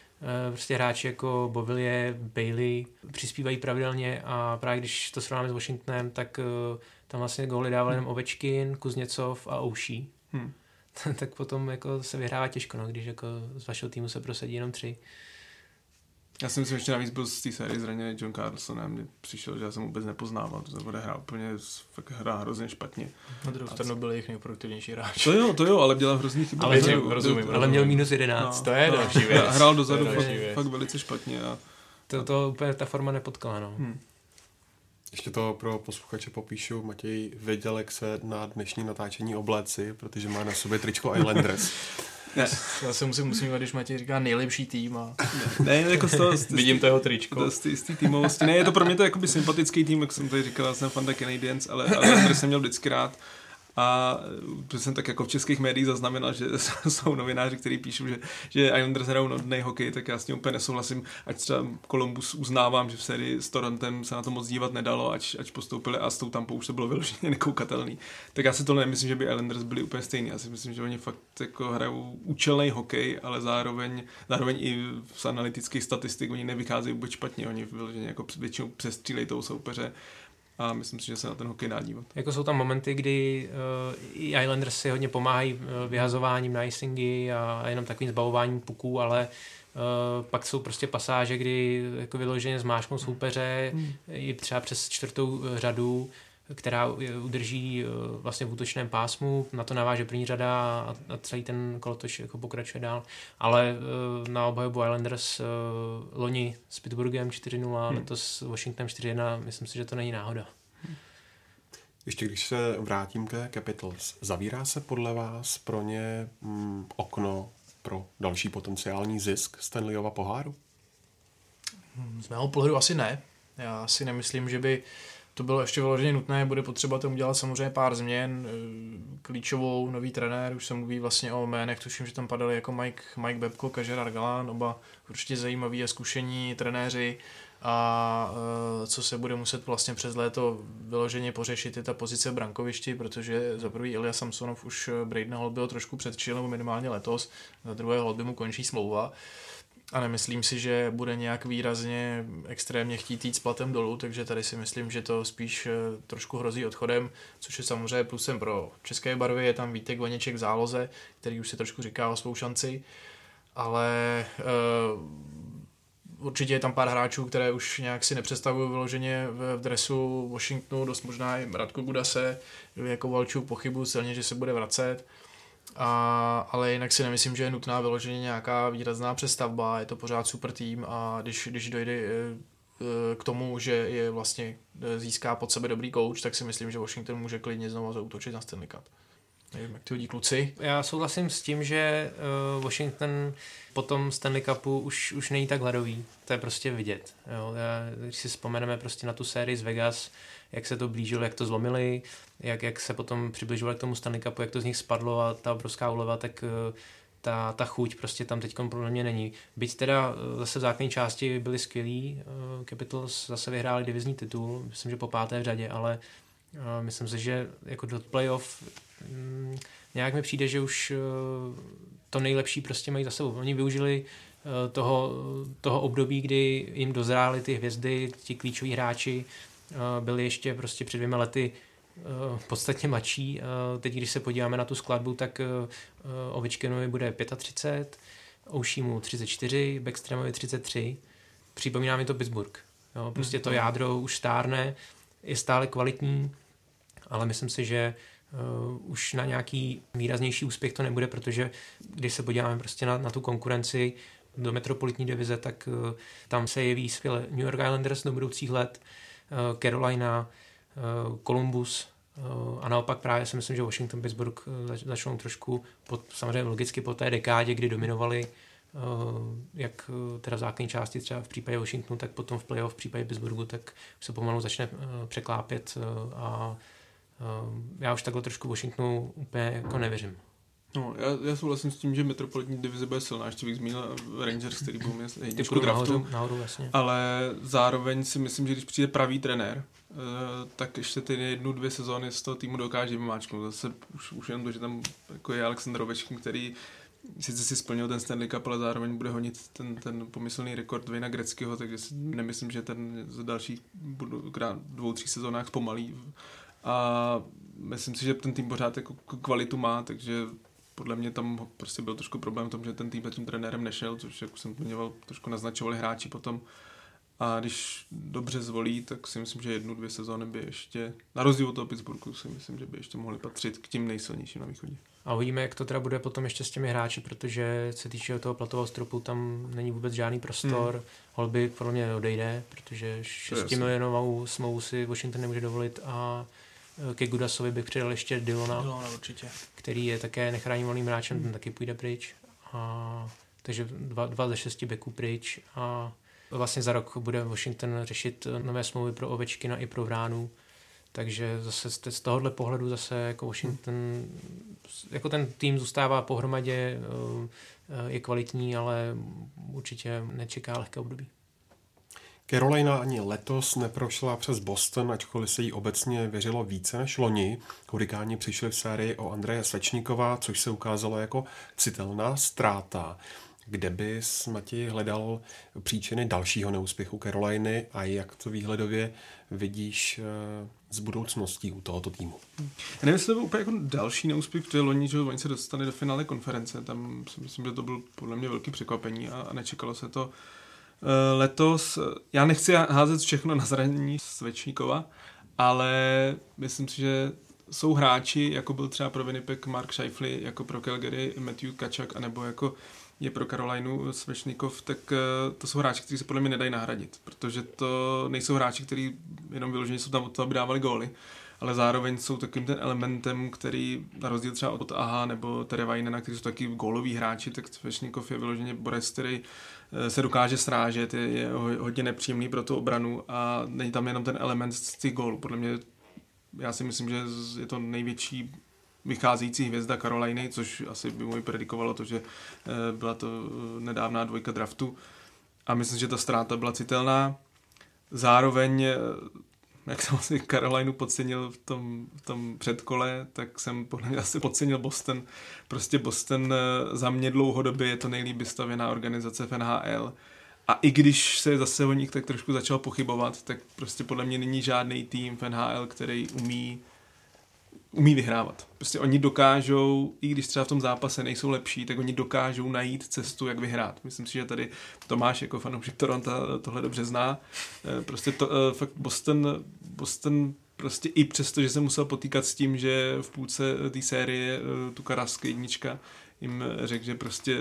prostě hráči jako Bovilie, Bailey přispívají pravidelně a právě když to srovnáme s Washingtonem, tak eh, tam vlastně góly dával jenom Ovečkin, Kuzněcov a Ouší. Hmm. tak potom jako se vyhrává těžko, no, když jako z vašeho týmu se prosadí jenom tři. Já si myslím, že navíc byl z té série zraněný John Carlson a mně přišel, že já jsem vůbec nepoznával, to bude hrát úplně, fakt hrá hrozně špatně. Na druhou stranu byl jejich nejproduktivnější hráč. To jo, to jo, ale dělal hrozný chyby. Ale, měl, rozumím, rozumím, ale měl minus 11. No, to je no, další věc. Hrál dozadu fakt, věc. fakt velice špatně. A... To, to úplně ta forma nepotkala, no. Hmm. Ještě to pro posluchače popíšu. Matěj věděl, jak se na dnešní natáčení obléci, protože má na sobě tričko Islanders. Ne. Já se musím musím když Matěj říká nejlepší tým a... Ne, jako z toho... Z, Vidím to jeho tričko. Z té týmovosti. Ne, je to pro mě to jakoby sympatický tým, jak jsem tady říkal, já jsem fan Canadiens, ale, ale jsem měl vždycky rád. A to jsem tak jako v českých médiích zaznamenal, že jsou novináři, kteří píšou, že, že Islanders hrajou nudný hokej, tak já s tím úplně nesouhlasím. Ať třeba Columbus uznávám, že v sérii s Torontem se na to moc dívat nedalo, ať, ať postoupili a s tou Tampou už to bylo vyloženě nekoukatelný. Tak já si to nemyslím, že by Islanders byli úplně stejní. Já si myslím, že oni fakt jako hrajou účelný hokej, ale zároveň, zároveň i z analytických statistik oni nevycházejí vůbec špatně. Oni vyloženě jako většinou přestřílejí toho soupeře a myslím si, že se na ten hokej dá dívat. Jako jsou tam momenty, kdy uh, i Islanders si hodně pomáhají uh, vyhazováním na icingy a, a jenom takovým zbavováním puků, ale Uh, pak jsou prostě pasáže, kdy jako vyloženě zmášknou soupeře hmm. i třeba přes čtvrtou řadu která udrží eh, vlastně v útočném pásmu, na to naváže první řada a celý ten kolotoč jako pokračuje dál. Ale eh, na obhajobu Islanders eh, loni s Pittsburghem 4-0, hmm. letos s Washingtonem 4-1, myslím si, že to není náhoda. Ještě když se vrátím ke Capitals, zavírá se podle vás pro ně mm, okno pro další potenciální zisk Stanleyova poháru? Z mého pohledu asi ne. Já si nemyslím, že by to bylo ještě vyloženě nutné, bude potřeba tomu dělat samozřejmě pár změn, eh, klíčovou nový trenér, už se mluví vlastně o jménech, tuším, že tam padaly jako Mike, Mike Bebko, Kažer Galán, oba určitě zajímaví a zkušení trenéři a uh, co se bude muset vlastně přes léto vyloženě pořešit je ta pozice v brankovišti, protože za prvý Ilya Samsonov už Braden Hall byl trošku předčil, nebo minimálně letos, za druhé Hall by mu končí smlouva. A nemyslím si, že bude nějak výrazně extrémně chtít jít s platem dolů, takže tady si myslím, že to spíš eh, trošku hrozí odchodem, což je samozřejmě plusem pro české barvy, je tam Vítek Vaněček v záloze, který už si trošku říká o svou šanci, ale uh, určitě je tam pár hráčů, které už nějak si nepředstavují vyloženě v, v dresu Washingtonu, dost možná i Radko Gudase, jako Valčů pochybu silně, že se bude vracet. A, ale jinak si nemyslím, že je nutná vyloženě nějaká výrazná přestavba, je to pořád super tým a když, když dojde eh, eh, k tomu, že je vlastně eh, získá pod sebe dobrý coach, tak si myslím, že Washington může klidně znovu zautočit na Stanley Cup. Nevím, jak ty hodí kluci. Já souhlasím s tím, že Washington po tom Stanley Cupu už, už není tak hladový. To je prostě vidět. Jo. Já, když si vzpomeneme prostě na tu sérii z Vegas, jak se to blížilo, jak to zlomili, jak, jak se potom přibližovali k tomu Stanley Cupu, jak to z nich spadlo a ta obrovská úleva, tak eh, ta, ta chuť prostě tam teď pro mě není. Byť teda eh, zase v základní části byli skvělí, eh, Capitals zase vyhráli divizní titul, myslím, že po páté v řadě, ale myslím si, že jako do playoff mm, nějak mi přijde, že už to nejlepší prostě mají za sebou. Oni využili toho, toho období, kdy jim dozrály ty hvězdy, ti klíčoví hráči, byli ještě prostě před dvěma lety Eh, podstatně mladší. Eh, teď, když se podíváme na tu skladbu, tak eh, Ovečkinovi bude 35, Oušímu 34, Backstreamovi 33. Připomíná mi to Pittsburgh. Jo, prostě to mhm. jádro už stárne, je stále kvalitní, ale myslím si, že uh, už na nějaký výraznější úspěch to nebude, protože když se podíváme prostě na, na tu konkurenci do metropolitní divize, tak uh, tam se jeví skvěle New York Islanders do budoucích let, Carolina, Eh, Columbus eh, a naopak právě si myslím, že Washington Pittsburgh eh, začnou trošku pod, samozřejmě logicky po té dekádě, kdy dominovali jak teda v základní části třeba v případě Washingtonu, tak potom v playoff v případě Pittsburghu, tak se pomalu začne překlápět a já už takhle trošku Washingtonu úplně jako nevěřím. No, já, já souhlasím s tím, že metropolitní divize bude silná, ještě bych zmínil Rangers, který byl měl jedničku draftu, nahoru, nahoru, jasně. ale zároveň si myslím, že když přijde pravý trenér, eh, tak ještě ty jednu, dvě sezóny z toho týmu dokáže vymáčknout. Zase už, už jen to, že tam jako je Aleksandr Ovečkin, který sice si splnil ten Stanley Cup, ale zároveň bude honit ten, ten pomyslný rekord Vejna Greckého, takže si nemyslím, že ten za dalších dvou, tří sezónách zpomalí. A myslím si, že ten tým pořád jako kvalitu má, takže podle mě tam prostě byl trošku problém v tom, že ten tým za tím trenérem nešel, což jak jsem zmiňoval, trošku naznačovali hráči potom. A když dobře zvolí, tak si myslím, že jednu, dvě sezóny by ještě, na rozdíl od toho Pittsburghu, si myslím, že by ještě mohli patřit k tím nejsilnějším na východě. A uvidíme, jak to teda bude potom ještě s těmi hráči, protože se týče toho platového stropu, tam není vůbec žádný prostor. Hmm. Holby podle mě odejde, protože 6 milionovou smlouvu si Washington nemůže dovolit a ke Gudasovi bych přidal ještě Dylona, Dylona určitě. který je také nechráněným hráčem, ten taky půjde pryč. A, takže dva, dva ze šesti beků pryč a vlastně za rok bude Washington řešit nové smlouvy pro Ovečkina i pro Vránu. Takže zase z tohohle pohledu zase jako Washington, jako ten tým zůstává pohromadě, eh, je kvalitní, ale určitě nečeká lehké období. Carolina ani letos neprošla přes Boston, ačkoliv se jí obecně věřilo více než loni. Hurikáni přišli v sérii o Andreje Svečníkova, což se ukázalo jako citelná ztráta. Kde by Matěj hledal příčiny dalšího neúspěchu Caroliny a jak to výhledově vidíš z eh, budoucností u tohoto týmu? Já nevím, jestli to byl úplně jako další neúspěch, protože loni, že oni se dostali do finále konference, tam si myslím, že to byl podle mě velký překvapení a, a nečekalo se to letos, já nechci házet všechno na zranění Svečníkova, ale myslím si, že jsou hráči, jako byl třeba pro Winnipeg Mark Scheifele, jako pro Calgary Matthew Kačak, anebo jako je pro Karolajnu Svečníkov, tak eh, to jsou hráči, kteří se podle mě nedají nahradit, protože to nejsou hráči, kteří jenom vyloženě jsou tam od toho, aby dávali góly, ale zároveň jsou takovým ten elementem, který na rozdíl třeba od Aha nebo Terevajnena, kteří jsou taky góloví hráči, tak Svešníkov je vyloženě borec, který eh, se dokáže srážet, je, je hodně nepříjemný pro tu obranu a není tam jenom ten element z těch gólů. Podle mě já si myslím, že je to největší vycházející hvězda Karoliny, což asi by mu predikovalo to, že eh, byla to eh, nedávná dvojka draftu. A myslím, že ta ztráta byla citelná. Zároveň, eh, jak jsem asi Karolinu podcenil v tom, v tom předkole, tak jsem podle mě asi podcenil Boston. Prostě Boston za mě dlouhodobě je to nejlíp vystavěná organizace v NHL. A i když se zase o nich tak trošku začal pochybovat, tak prostě podle mě není žádný tým v NHL, který umí umí vyhrávat. Prostě oni dokážou, i když třeba v tom zápase nejsou lepší, tak oni dokážou najít cestu, jak vyhrát. Myslím si, že tady Tomáš jako fanoušek Toronto tohle dobře zná. Eh, prostě to, eh, fakt Boston, Boston prostě i přesto, že se musel potýkat s tím, že v půlce té série eh, tu Karasky jednička jim řekl, že prostě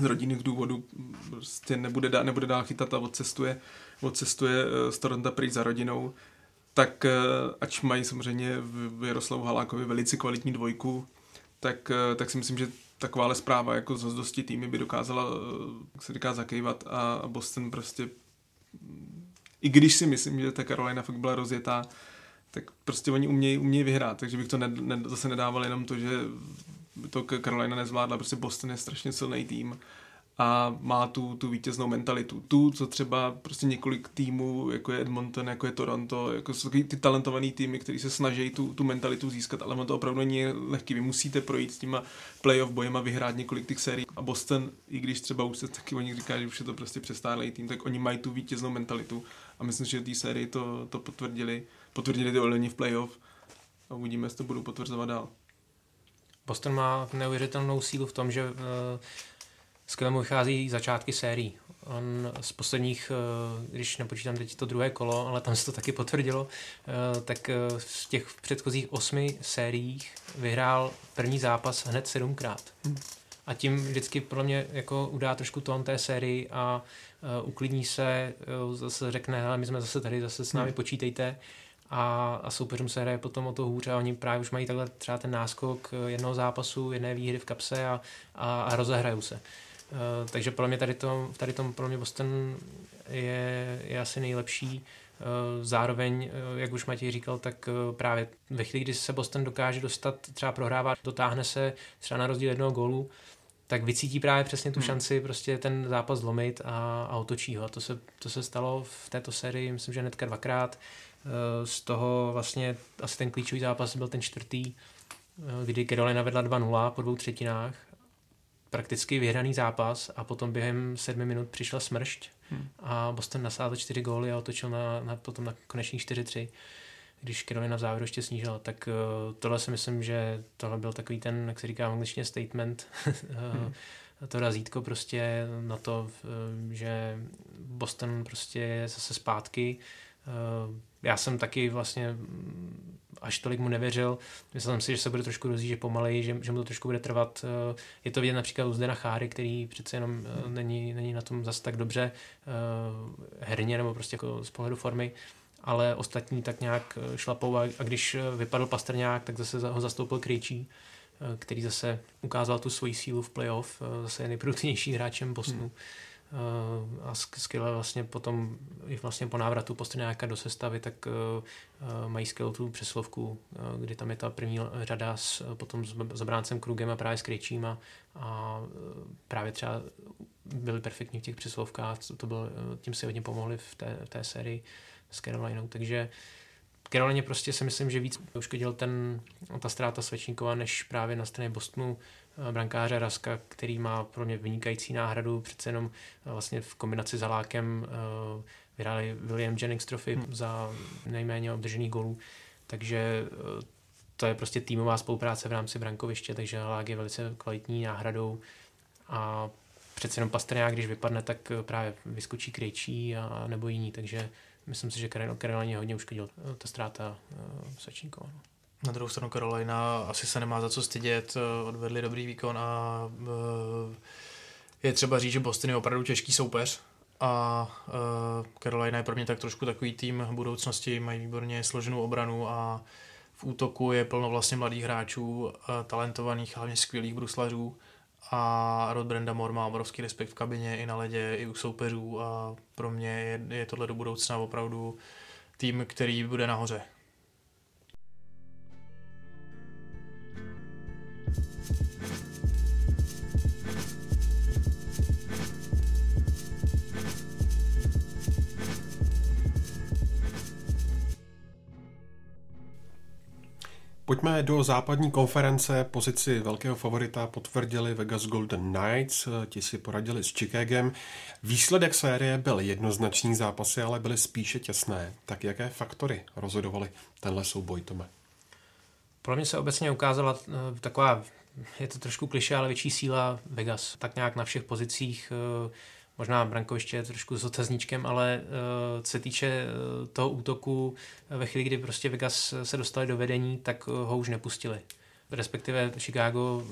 z rodinných důvodů prostě nebude, dál, nebude dál chytat a odcestuje, odcestuje z Toronto pryč za rodinou, tak eh, ač mají samozřejmě v Jaroslavu Halákovi velice kvalitní dvojku, tak, eh, tak si myslím, že takováhle zpráva jako z dosti týmy by dokázala, eh, jak se říká, zakývat a Boston prostě i když si myslím, že ta Carolina fakt byla rozjetá, tak prostě oni umějí, umějí vyhrát, takže bych to ne, ne, zase nedával jenom to, že to Carolina nezvládla, prostě Boston je strašně silný tým a má tu, tu vítěznou mentalitu. Tu, co třeba prostě několik týmů, jako je Edmonton, jako je Toronto, jako jsou ty talentovaný týmy, kteří se snaží tu, tu mentalitu získat, ale on to opravdu není lehký. Vy musíte projít s těma playoff bojema, vyhrát několik těch sérií. A Boston, i když třeba už se taky oni říká, že už je to prostě přestálej tým, tak oni mají tu vítěznou mentalitu. A myslím, že té sérii to, to potvrdili. Potvrdili ty olení v playoff a uvidíme, jestli to budou potvrzovat dál. Boston má neuvěřitelnou sílu v tom, že uh, z kterému vychází začátky sérií. On z posledních, eh, když nepočítám teď to druhé kolo, ale tam se to taky potvrdilo, eh, tak eh, z těch předchozích osmi sériích vyhrál první zápas hned sedmkrát. Hmm. A tím vždycky podle mě jako udá trošku tón té sérii a uklidní se, zase řekne, hele, my jsme zase tady, zase s námi hmm. počítejte a, a soupeřům se hraje potom o to hůře a oni právě už mají takhle třeba ten náskok jednoho zápasu, jedné výhry v kapse a, a, a rozehrajou se. Eh, takže pro mě tady, to, tady tom pro mě Boston je, je asi nejlepší. Uh, zároveň, uh, jak už Matěj říkal, tak právě ve chvíli, kdy se Boston dokáže dostat, třeba prohrává, dotáhne se třeba na rozdíl jednoho gólu, tak vycítí právě přesně tu hmm. šanci prostě ten zápas zlomit a, a otočí ho. A to se, to se stalo v této sérii, myslím, že hnedka dvakrát. Z toho vlastně asi ten klíčový zápas byl ten čtvrtý, kdy Carolina vedla 2-0 po dvou třetinách prakticky vyhraný zápas a potom během sedmi minut přišla smršť hmm. a Boston nasázal čtyři góly a otočil na, na potom na konečných 4-3 když Carolina v závěru ještě snížila, tak uh, tohle si myslím, že tohle byl takový ten, jak se říká v angličtině, statement, hmm. to razítko prostě na to, že Boston prostě je zase zpátky. Uh, já jsem taky vlastně až tolik mu nevěřil. Myslel jsem si, že se bude trošku rozjíždět pomalej, že, že mu to trošku bude trvat. Eh, je to vidět například u Zdena Cháry, který přece jenom eh, není, není na tom zase tak dobře eh, herně nebo prostě jako z pohledu formy ale ostatní tak nějak šlapou a, a když vypadl Pastrňák, tak zase ho zastoupil Krejčí, který zase ukázal tu svoji sílu v playoff, zase je nejprudnější hráčem Bosnu. Hmm a skvěle vlastně potom i vlastně po návratu Postrňáka do sestavy, tak mají skvělou tu přeslovku, kdy tam je ta první řada s, potom s zabráncem Krugem a právě s Krejčím a, a právě třeba byli perfektní v těch přeslovkách, to bylo, tím si hodně pomohli v té, v té sérii s Carolinou, takže Carolině prostě si myslím, že víc uškodil ten, ta ztráta Svečníkova, než právě na straně Bostonu. Eh, brankáře Raska, který má pro mě vynikající náhradu, přece jenom eh, vlastně v kombinaci s Halákem eh, vyhráli William Jennings Trophy hmm. za nejméně obdržených gólů, takže to je prostě týmová spolupráce v rámci brankoviště, takže Halák je velice kvalitní náhradou a přece jenom Pastrňák, když vypadne, tak právě vyskočí Krejčí a nebo jiní, takže myslím si, že Karolíně hodně uškodil ta ztráta Sačínkova. No. Na druhou stranu Carolina asi se nemá za co stydět, eh, odvedli dobrý výkon a eh, je třeba říct, že Boston je opravdu těžký soupeř a uh, Carolina je pro mě tak trošku takový tým budoucnosti, mají výborně složenou obranu a v útoku je plno vlastně mladých hráčů, talentovaných, hlavně skvělých bruslařů a Rod Brendamore má obrovský respekt v kabině i na ledě, i u soupeřů a pro mě je, je tohle do budoucna opravdu tým, který bude nahoře. Pojďme do západní konference. Pozici velkého favorita potvrdili Vegas Golden Knights, ti si poradili s Chicagem. Výsledek série byl jednoznačný, zápasy ale byly spíše těsné. Tak jaké faktory rozhodovaly tenhle souboj, Tome? Pro mě se obecně ukázala eh, taková, je to trošku kliše, ale větší síla Vegas. Tak nějak na všech pozicích eh, možná brankoviště trošku s otazníčkem, ale uh, co se týče uh, toho útoku, ve chvíli, kdy prostě Vegas se dostali do vedení, tak ho už nepustili. Respektive Chicago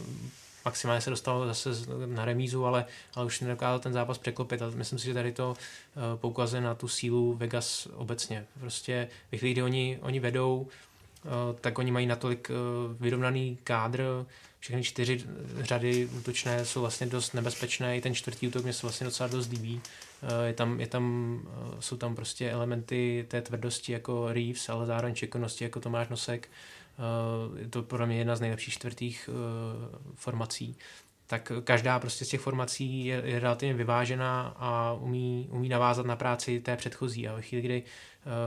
maximálně se dostalo zase na remízu, ale, ale už nedokázal ten zápas překlopit. A myslím si, že tady to poukazuje na tu sílu Vegas obecně. Prostě ve chvíli, kdy oni, oni vedou, tak oni mají natolik vyrovnaný kádr, všechny čtyři řady útočné jsou vlastně dost nebezpečné, i ten čtvrtý útok mě se vlastně docela dost líbí. Eh, je tam, je tam, eh, jsou tam prostě elementy té tvrdosti jako Reeves, ale zároveň čekonosti jako Tomáš Nosek. Eh, je to pro mě jedna z nejlepších čtvrtých formací tak každá prostě z těch formací je, je relativně vyvážená a umí, umí navázat na práci té předchozí. A ve chvíli, kdy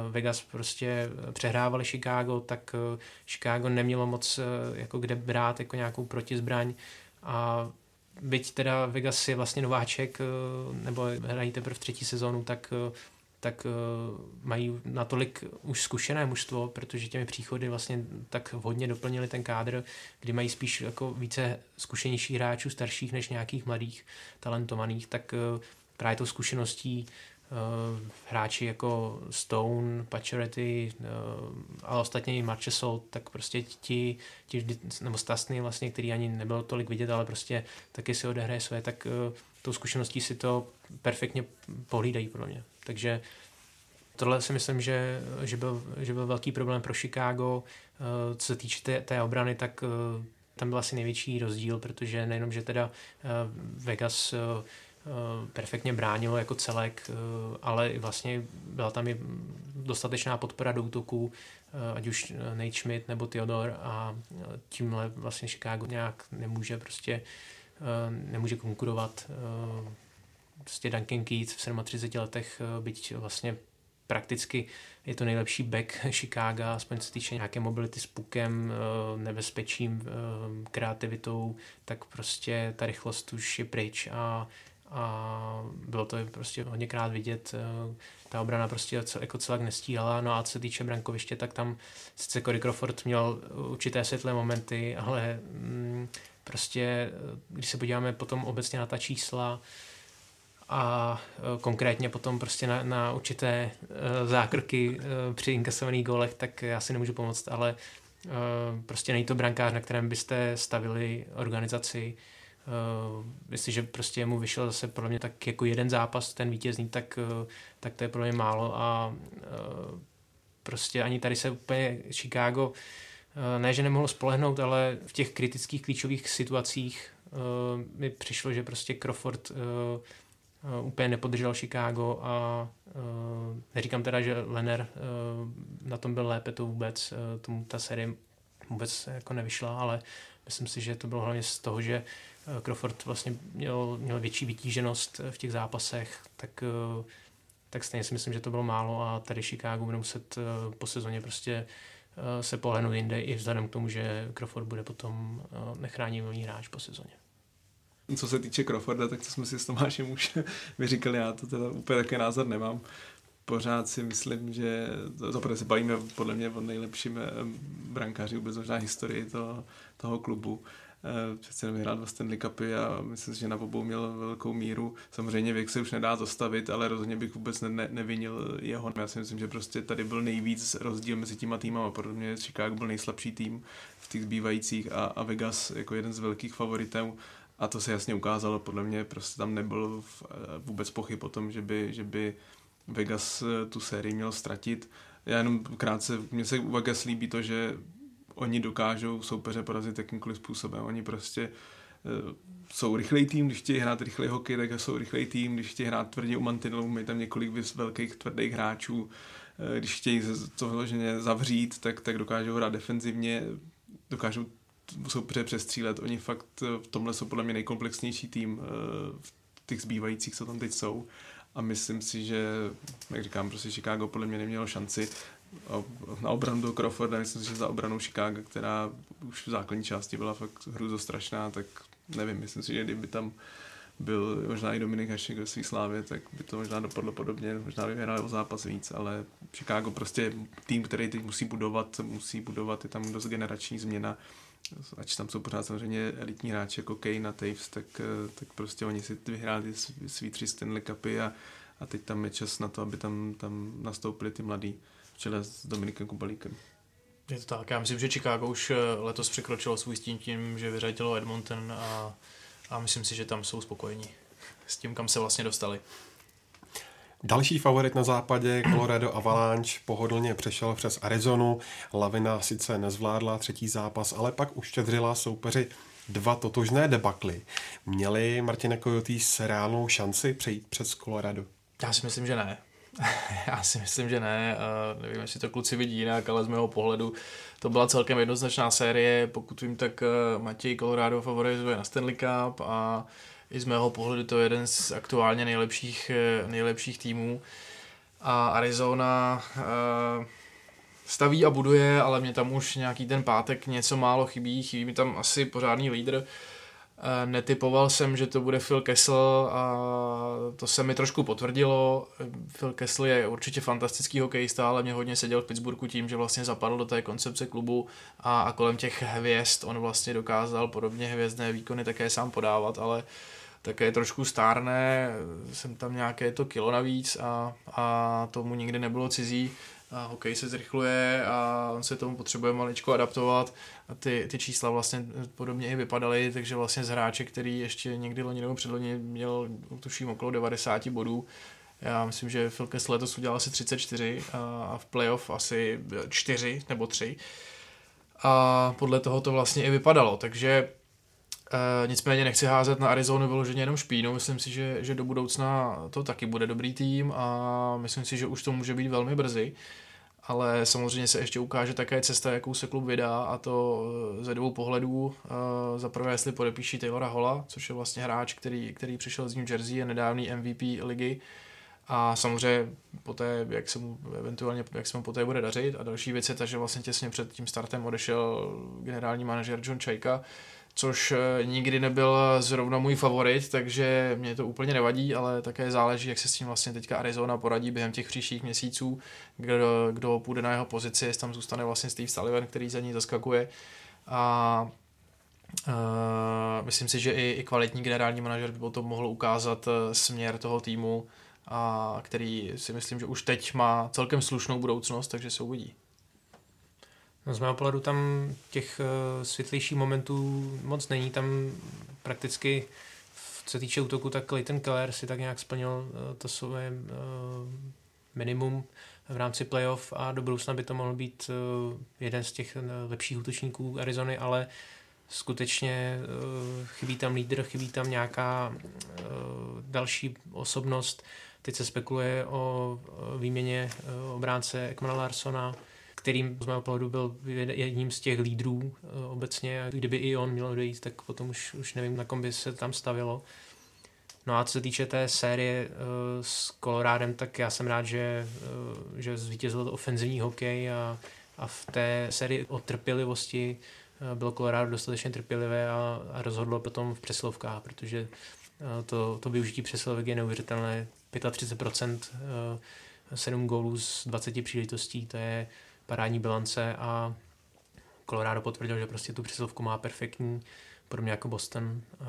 Vegas prostě přehrávali Chicago, tak uh, Chicago nemělo moc jako kde brát jako nějakou protizbraň. A byť teda Vegas je vlastně nováček, nebo hrají teprve v třetí sezónu, tak tak mají natolik už zkušené mužstvo, protože těmi příchody vlastně tak hodně doplnili ten kádr, kdy mají spíš jako více zkušenějších hráčů, starších než nějakých mladých, talentovaných, tak právě tou zkušeností hráči jako Stone, Pacioretty, uh, ale ostatně i Marchesol, tak prostě ti, ti nebo Stasny vlastně, který ani nebylo tolik vidět, ale prostě taky si odehraje své, tak uh, tou zkušeností si to perfektně pohlídají pro mě. Takže tohle si myslím, že, že, byl, že byl velký problém pro Chicago. Eh, co se týče té, té obrany, tak eh, tam byl asi největší rozdíl, protože nejenom, že teda eh, Vegas perfektně bránilo jako celek, ale vlastně byla tam i dostatečná podpora do útoku, ať už Nate Schmidt nebo Theodor a tímhle vlastně Chicago nějak nemůže prostě nemůže konkurovat prostě Duncan Keats v 37 letech, eh, byť vlastně prakticky je to nejlepší back Chicago, aspoň se týče nějaké mobility s pukem, eh, nebezpečím, eh, kreativitou, tak prostě ta rychlost už je pryč a, a bylo to prostě hodněkrát vidět, ta obrana prostě jako celak nestíhala, no a co se týče brankoviště, tak tam sice Cory Crawford měl určité světlé momenty, ale mm, prostě, když se podíváme potom obecně na ta čísla, a konkrétně potom prostě na, na určité zákroky e, při inkasovaných gólech, tak já si nemůžu pomoct, ale prostě není to brankář, na kterém byste stavili organizaci. Jestliže prostě mu vyšel zase podle mě tak jako jeden zápas ten vítězný, tak, tak to je pro mě málo a prostě ani tady se úplně Chicago ne, že nemohlo spolehnout, ale v těch kritických klíčových situacích mi přišlo, že prostě Crawford uh, úplně nepodržel Chicago a uh, neříkám teda, že Lenner uh, na tom byl lépe, to vůbec, uh, tomu ta série vůbec jako nevyšla, ale myslím si, že to bylo hlavně z toho, že uh, Crawford vlastně měl, měl větší vytíženost v těch zápasech, tak, uh, tak stejně si myslím, že to bylo málo a tady Chicago bude muset po sezóně prostě se pohlednout jinde i vzhledem k tomu, že Crawford bude potom nechráněný hráč po sezóně. Co se týče Crawforda, tak to jsme si s Tomášem už vyříkali, já to teda úplně takový názor nemám. Pořád si myslím, že zaprvé se bavíme podle mě o nejlepším eh, brankáři vůbec možná historii toho, toho klubu. Eh, přece jenom vyhrál dva Stanley Cupy a myslím si, že na obou měl velkou míru. Samozřejmě věk se už nedá zastavit, ale rozhodně bych vůbec ne, ne, nevinil jeho. Já si myslím, že prostě tady byl nejvíc rozdíl mezi těma týmama. Podle mě Chicago byl nejslabší tým v těch zbývajících a, a Vegas jako jeden z velkých favoritů a to se jasně ukázalo, podle mě prostě tam nebyl vůbec pochyb o tom, že by, že by Vegas tu sérii měl ztratit. Já jenom krátce, mně se u Vegas líbí to, že oni dokážou soupeře porazit jakýmkoliv způsobem. Oni prostě jsou rychlej tým, když chtějí hrát rychlej hokej, tak jsou rychlej tým, když chtějí hrát tvrdě u mantinelu, mají tam několik velkých tvrdých hráčů, eh, když chtějí to vyloženě zavřít, tak, tak dokážou hrát defenzivně, dokážou soupeře přestřílet. Oni fakt eh, v tomhle jsou podle mě nejkomplexnější tým v těch zbývajících, co tam teď jsou. A myslím si, že, jak říkám, prostě Chicago podle mě nemělo šanci na obranu do Crawforda, myslím si, že za obranou Chicago, která už v základní části byla fakt hruzostrašná, tak nevím, myslím si, že kdyby tam byl možná i Dominik Hašek ve své slávě, tak by to možná dopadlo podobně, možná by vyhrál o zápas víc, ale Chicago prostě tým, který teď musí budovat, musí budovat, je tam dost generační změna, ať tam jsou pořád samozřejmě elitní hráči jako Kane a Taves, tak, tak prostě oni si vyhráli svý tři Stanley Cupy a, a teď tam je čas na to, aby tam, tam nastoupili ty mladí v čele s Dominikem Kubalíkem. Je to tak. Já myslím, že Chicago už eh, letos překročilo svůj stín tím, že vyřadilo Edmonton a, a myslím si, že tam jsou spokojení s tím, kam se vlastně dostali. Další favorit na západě, Colorado Avalanche, pohodlně přešel přes Arizonu. Lavina sice nezvládla třetí zápas, ale pak uštědřila soupeři dva totožné debakly. Měli Martina Coyotes reálnou šanci přejít přes Colorado? Já si myslím, že ne. Já si myslím, že ne. Nevím, jestli to kluci vidí jinak, ale z mého pohledu to byla celkem jednoznačná série. Pokud vím, tak eh, Matěj Colorado favorizuje na Stanley Cup a i z mého pohledu to je jeden z aktuálně nejlepších, eh, nejlepších týmů. A Arizona eh, staví a buduje, ale mě tam už nějaký ten pátek něco málo chybí. Chybí mi tam asi pořádný lídr Netypoval jsem, že to bude Phil Kessel a to se mi trošku potvrdilo. Phil Kessel je určitě fantastický hokejista, ale mě hodně seděl v Pittsburghu tím, že vlastně zapadl do té koncepce klubu a, a kolem těch hvězd on vlastně dokázal podobně hvězdné výkony také sám podávat, ale také trošku stárné, jsem tam nějaké to kilo navíc a, a tomu nikdy nebylo cizí. A hokej se zrychluje a on se tomu potřebuje maličko adaptovat ty, ty čísla vlastně podobně i vypadaly, takže vlastně z hráče, který ještě někdy loni nebo předloni měl tuším okolo 90 bodů, já myslím, že Phil Kessel letos udělal asi 34 a v playoff asi 4 nebo 3. A podle toho to vlastně i vypadalo, takže E, nicméně nechci házet na Arizonu vyloženě jenom špínu, myslím si, že, že do budoucna to taky bude dobrý tým a myslím si, že už to může být velmi brzy ale samozřejmě se ještě ukáže také cesta, jakou se klub vydá a to eh, ze dvou pohledů. Eh, za prvé, jestli podepíší Taylora Holla, což je vlastně hráč, který, který přišel z New Jersey, je nedávný MVP ligy a samozřejmě poté, jak se mu eventuálně, jak se mu poté bude dařit. A další věc je ta, že vlastně těsně před tím startem odešel generální manažer John Čajka, což eh, nikdy nebyl zrovna můj favorit, takže mě to úplně nevadí, ale také záleží, jak se s tím vlastně teďka Arizona poradí během těch příštích měsíců, kdo, kdo půjde na jeho pozici, jestli tam zůstane vlastně Steve Sullivan, který za ní zaskakuje a Uh, myslím si, že i, i kvalitní generální manažer by potom mohl ukázat eh, směr toho týmu, a který si myslím, že už teď má celkem slušnou budoucnost, takže se uvidí. No z mého pohledu tam těch uh, světlejších momentů moc není. Tam prakticky, co se týče útoku, tak Clayton Keller si tak nějak splnil uh, to své uh, minimum v rámci playoff a do budoucna by to mohl být uh, jeden z těch lepších útočníků Arizony, ale skutečně uh, chybí tam lídr, chybí tam nějaká uh, další osobnost. Teď se spekuluje o výměně obránce Ekmana Larsona, kterým z mého pohledu byl jedním z těch lídrů eh, obecně. Kdyby i on měl dojít, tak potom už, už nevím, na kom by se tam stavilo. No a co se týče té série uh, s Colorádem, tak já jsem rád, že, uh, že zvítězil ofenzivní hokej a, a v té sérii o trpělivosti bylo Colorado dostatečně trpělivé a, a rozhodlo potom v přeslovkách, protože to, to využití přeslovek je neuvěřitelné. 35%, uh, 7 gólů z 20 příležitostí, to je parádní bilance a Colorado potvrdil, že prostě tu přeslovku má perfektní, podobně jako Boston eh,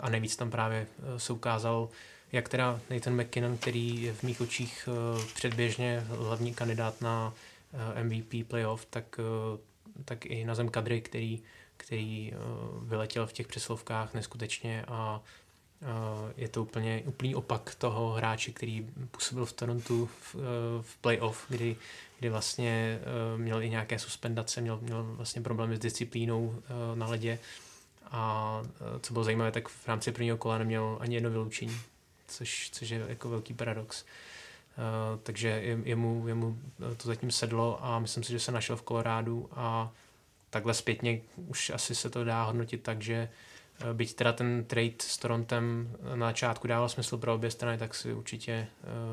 a nejvíc tam právě eh, se ukázal, jak teda Nathan McKinnon, který je v mých očích eh, předběžně hlavní kandidát na MVP playoff, tak, tak i na zem kadry, který který vyletěl v těch přeslovkách neskutečně a je to úplně úplný opak toho hráče, který působil v Torontu v, v playoff, kdy, kdy vlastně měl i nějaké suspendace, měl, měl vlastně problémy s disciplínou na ledě a co bylo zajímavé, tak v rámci prvního kola neměl ani jedno vyloučení, což, což je jako velký paradox. Takže jemu, jemu to zatím sedlo a myslím si, že se našel v Kolorádu a takhle zpětně už asi se to dá hodnotit tak, že byť teda ten trade s Torontem na začátku dával smysl pro obě strany, tak si určitě,